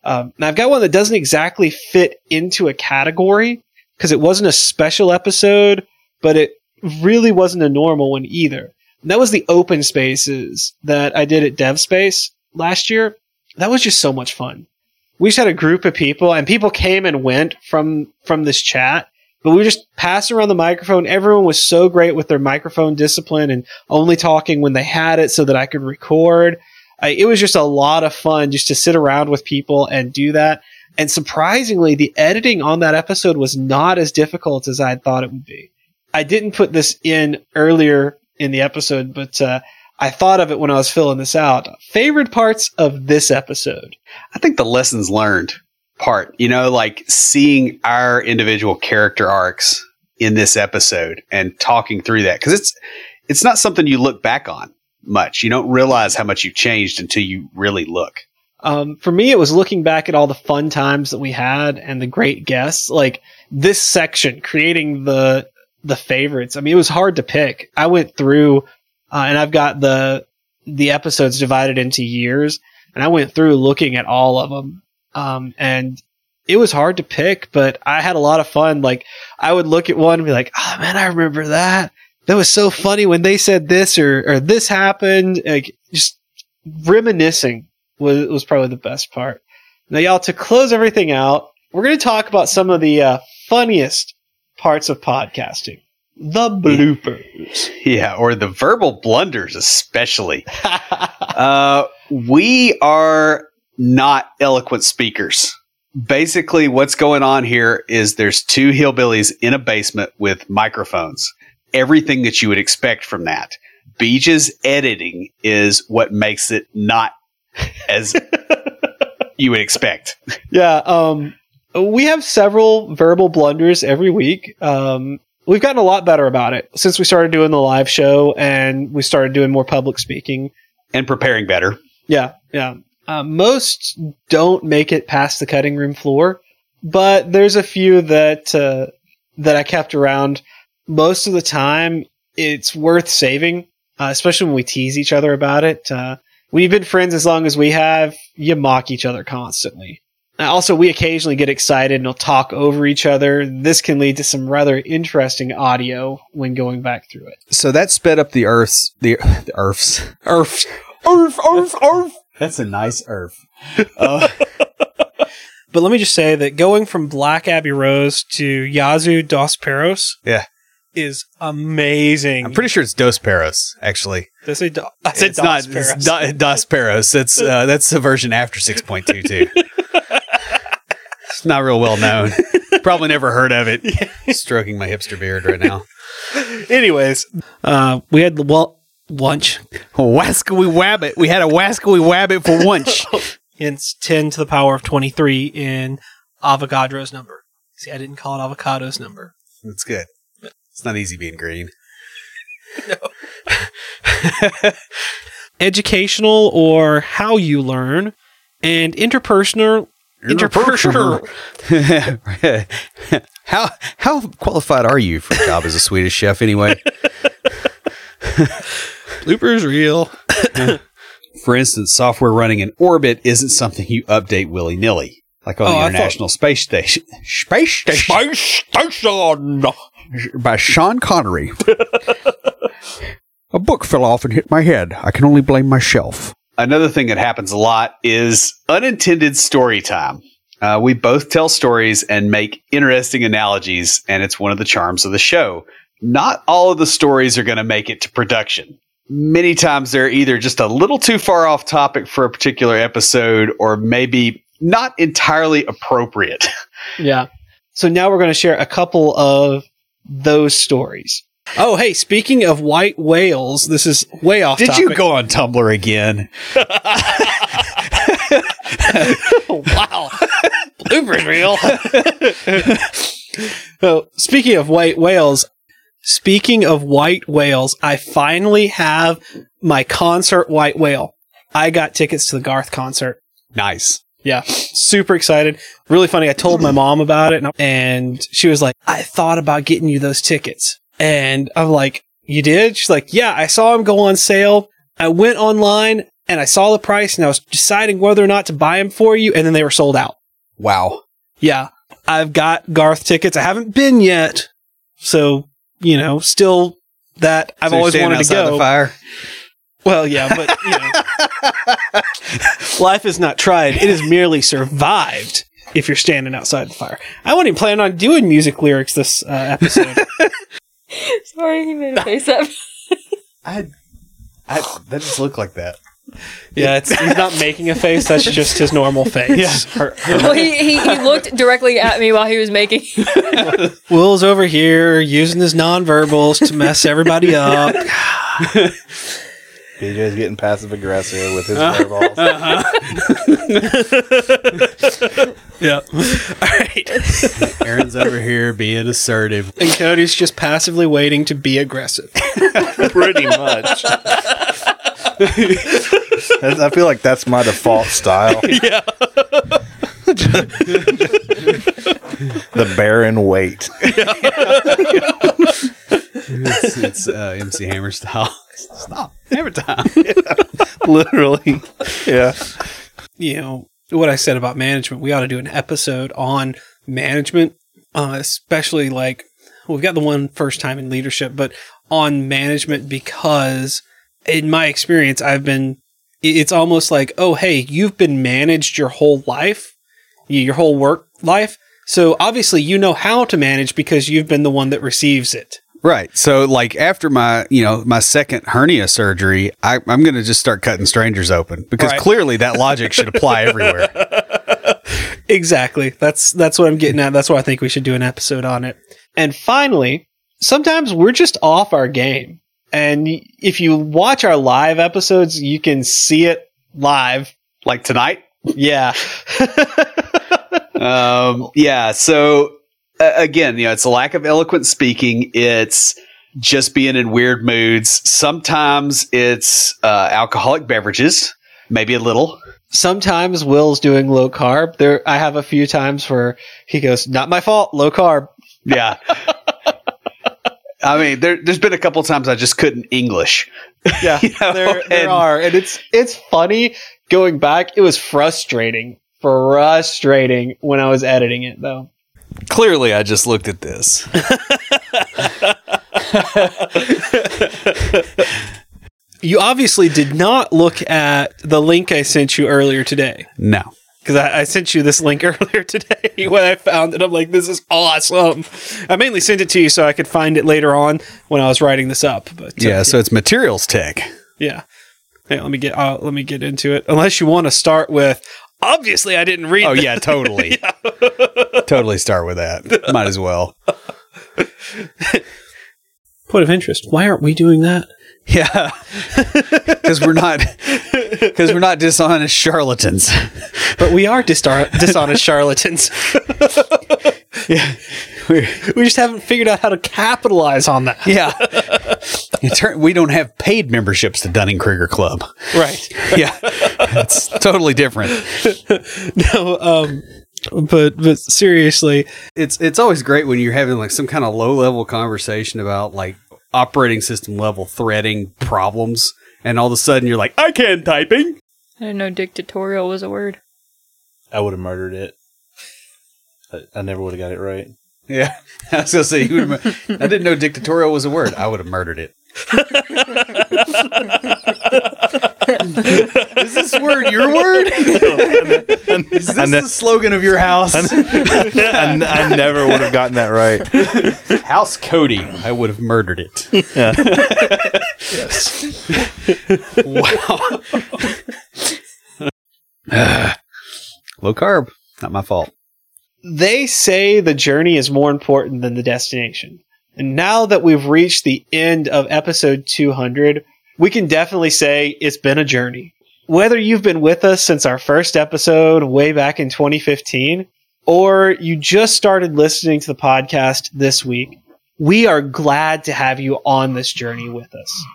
Um, now I've got one that doesn't exactly fit into a category because it wasn't a special episode, but it really wasn't a normal one either. And that was the open spaces that I did at DevSpace last year that was just so much fun. we just had a group of people and people came and went from from this chat but we just passing around the microphone everyone was so great with their microphone discipline and only talking when they had it so that i could record I, it was just a lot of fun just to sit around with people and do that and surprisingly the editing on that episode was not as difficult as i had thought it would be i didn't put this in earlier in the episode but uh, I thought of it when I was filling this out. Favorite parts of this episode? I think the lessons learned part, you know, like seeing our individual character arcs in this episode and talking through that because it's it's not something you look back on much. You don't realize how much you've changed until you really look. Um, for me, it was looking back at all the fun times that we had and the great guests. Like this section, creating the the favorites. I mean, it was hard to pick. I went through uh, and I've got the the episodes divided into years, and I went through looking at all of them, um, and it was hard to pick, but I had a lot of fun. Like I would look at one and be like, "Oh man, I remember that. That was so funny when they said this or or this happened." Like just reminiscing was was probably the best part. Now, y'all, to close everything out, we're going to talk about some of the uh, funniest parts of podcasting the bloopers. Yeah, or the verbal blunders, especially. uh, we are not eloquent speakers. Basically, what's going on here is there's two hillbillies in a basement with microphones. Everything that you would expect from that. Beej's editing is what makes it not as you would expect. Yeah, um, we have several verbal blunders every week. Um, we've gotten a lot better about it since we started doing the live show and we started doing more public speaking and preparing better. Yeah, yeah. Uh, most don't make it past the cutting room floor, but there's a few that uh, that I kept around. Most of the time, it's worth saving, uh, especially when we tease each other about it. Uh, we've been friends as long as we have. You mock each other constantly. Also, we occasionally get excited and we'll talk over each other. This can lead to some rather interesting audio when going back through it. So that sped up the Earth's the, the Earth's Earth, Earth, Earth, Earth. That's a nice Earth. Uh, but let me just say that going from Black Abbey Rose to Yazoo Dos Perros, yeah, is amazing. I'm pretty sure it's Dos Perros, actually. Did I say do- I said it's Dos not Perros. it's Do- Dos Perros. That's uh, that's the version after 6.22. it's not real well known. Probably never heard of it. Stroking my hipster beard right now. Anyways, uh, we had the well lunch. Wascally wabbit. We had a wascally wabbit for lunch. It's ten to the power of twenty three in Avogadro's number. See, I didn't call it avocado's number. That's good. It's not easy being green. no. Educational or how you learn, and interpersonal. Interpersonal. how how qualified are you for a job as a Swedish chef anyway? Bloopers real. For instance, software running in orbit isn't something you update willy nilly, like on Oh, the I International Space Station. Space Station Space Station. By Sean Connery. a book fell off and hit my head. I can only blame myself. Another thing that happens a lot is unintended story time. Uh, we both tell stories and make interesting analogies, and it's one of the charms of the show. Not all of the stories are going to make it to production. Many times they're either just a little too far off topic for a particular episode or maybe not entirely appropriate. Yeah. So now we're going to share a couple of those stories. Oh, hey, speaking of white whales, this is way off Did you go on Tumblr again? wow. Bloopers reel. so, speaking of white whales, speaking of white whales, I finally have my concert white whale. I got tickets to the Garth concert. Nice. Yeah, super excited. Really funny. I told my mom about it, and- she was like, "I thought about getting you those tickets." And I'm like, "You did?" She's like, "Yeah, I saw them go on sale. I went online and I saw the price, and I was deciding whether or not to buy them for you, and then they were sold out." Wow. Yeah, I've got Garth tickets. I haven't been yet, so you know, still that I've So always wanted to outside go. The fire. Well, yeah, but you know, life is not tried; it is merely survived. If you're standing outside the fire, I wasn't even planning on doing music lyrics this uh, episode. Sorry, he made a face up. I, I that just looked like that. Yeah, it's, he's not making a face; that's just his normal face. Her- her- well, he, he, he looked directly at me while he was making. Will's over here using his nonverbals to mess everybody up. BJ's getting passive aggressive with his uh-huh. fireballs. Yeah. All right. Aaron's over here being assertive. And Cody's just passively waiting to be aggressive. Pretty much. That's- I feel like that's my default style. yeah. The barren weight. It's, it's uh, MC Hammer style. Stop. Hammer time. Literally. Yeah. You know, what I said about management, we ought to do an episode on management, uh, especially like we've got the one first time in leadership, but on management because in my experience, I've been, it's almost like, oh, hey, you've been managed your whole life, your whole work life. So obviously you know how to manage because you've been the one that receives it. Right. So, like after my, you know, my second hernia surgery, I, I'm going to just start cutting strangers open because Right. clearly that logic should apply everywhere. Exactly. That's that's what I'm getting at. That's why I think we should do an episode on it. And finally, sometimes we're just off our game. And if you watch our live episodes, you can see it live. Like tonight. Yeah. Um, yeah. So uh, again, you know, it's a lack of eloquent speaking. It's just being in weird moods. Sometimes it's uh, alcoholic beverages, maybe a little. Sometimes Will's doing low carb. There I have a few times where he goes, "Not my fault, low carb." Yeah. I mean, there, there's been a couple times I just couldn't English. Yeah. You know, there there and- are. And it's it's funny going back. It was frustrating. Frustrating when I was editing it though. Clearly, I just looked at this. You obviously did not look at the link I sent you earlier today. No. Because I, I sent you this link earlier today when I found it. I'm like, this is awesome. I mainly sent it to you so I could find it later on when I was writing this up. But uh, Yeah. So it's materials tech. yeah. Hey, let me get uh, let me get into it. Unless you want to start with, obviously I didn't read. Oh yeah, totally. totally start with that. Might as well. Point of interest. Why aren't we doing that? Yeah. Because we're not because we're not dishonest charlatans. But we are distar- dishonest charlatans. Yeah. We're, we just haven't figured out how to capitalize on that. yeah. Turn, we don't have paid memberships to Dunning Kruger Club. Right. Yeah. It's totally different. no. Um. But but seriously, It's it's always great when you're having like some kind of low level conversation about like operating system level threading problems and all of a sudden you're like, I can't typing. I didn't know dictatorial was a word. I would have murdered it. I, I never would have got it right. Yeah. I was gonna say you would've- I didn't know dictatorial was a word. I would have murdered it. Is this word your word? Is this I ne- the slogan of your house? I never would have gotten that right. House Cody. I would have murdered it. wow. Low carb. Not my fault. they say the journey is more important than the destination. And now that we've reached the end of episode 200, we can definitely say it's been a journey. Whether you've been with us since our first episode way back in 2015, or you just started listening to the podcast this week, we are glad to have you on this journey with us.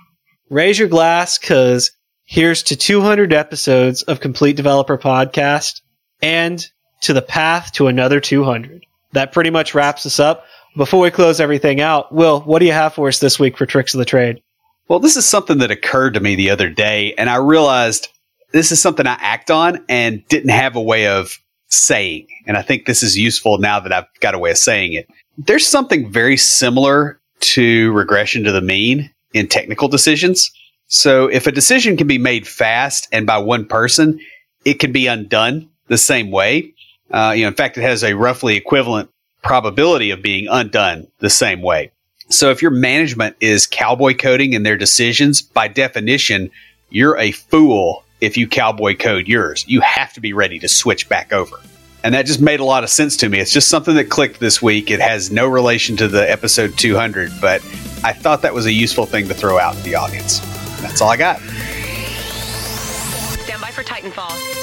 Raise your glass because here's to 200 episodes of Complete Developer Podcast and to the path to another 200. That pretty much wraps us up. Before we close everything out, Will, what do you have for us this week for Tricks of the Trade? Well, this is something that occurred to me the other day, and I realized this is something I act on and didn't have a way of saying. And I think this is useful now that I've got a way of saying it. There's something very similar to regression to the mean in technical decisions. So if a decision can be made fast and by one person, it can be undone the same way. Uh, you know, in fact, it has a roughly equivalent probability of being undone the same way. So if your management is cowboy coding in their decisions, by definition, you're a fool if you cowboy code yours. You have to be ready to switch back over. And that just made a lot of sense to me. It's just something that clicked this week. It has no relation to the episode 200, but I thought that was a useful thing to throw out to the audience. That's all I got. Stand by for Titanfall.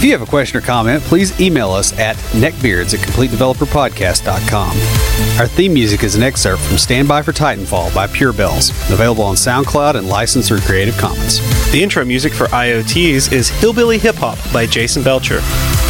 If you have a question or comment, please email us at neckbeards at completedeveloperpodcast.com. Our theme music is an excerpt from Stand By for Titanfall by Pure Bells, available on SoundCloud and licensed through Creative Commons. The intro music for IoTs is Hillbilly Hip Hop by Jason Belcher.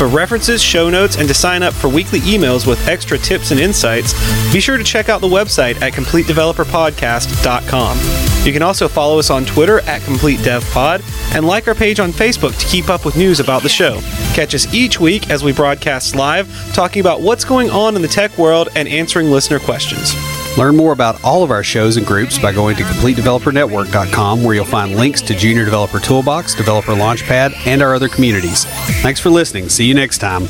For references, show notes, and to sign up for weekly emails with extra tips and insights, be sure to check out the website at CompleteDeveloperPodcast.com. You can also follow us on Twitter at CompleteDevPod and like our page on Facebook to keep up with news about the show. Catch us each week as we broadcast live, talking about what's going on in the tech world and answering listener questions. Learn more about all of our shows and groups by going to CompleteDeveloperNetwork.com, where you'll find links to Junior Developer Toolbox, Developer Launchpad, and our other communities. Thanks for listening. See you next time.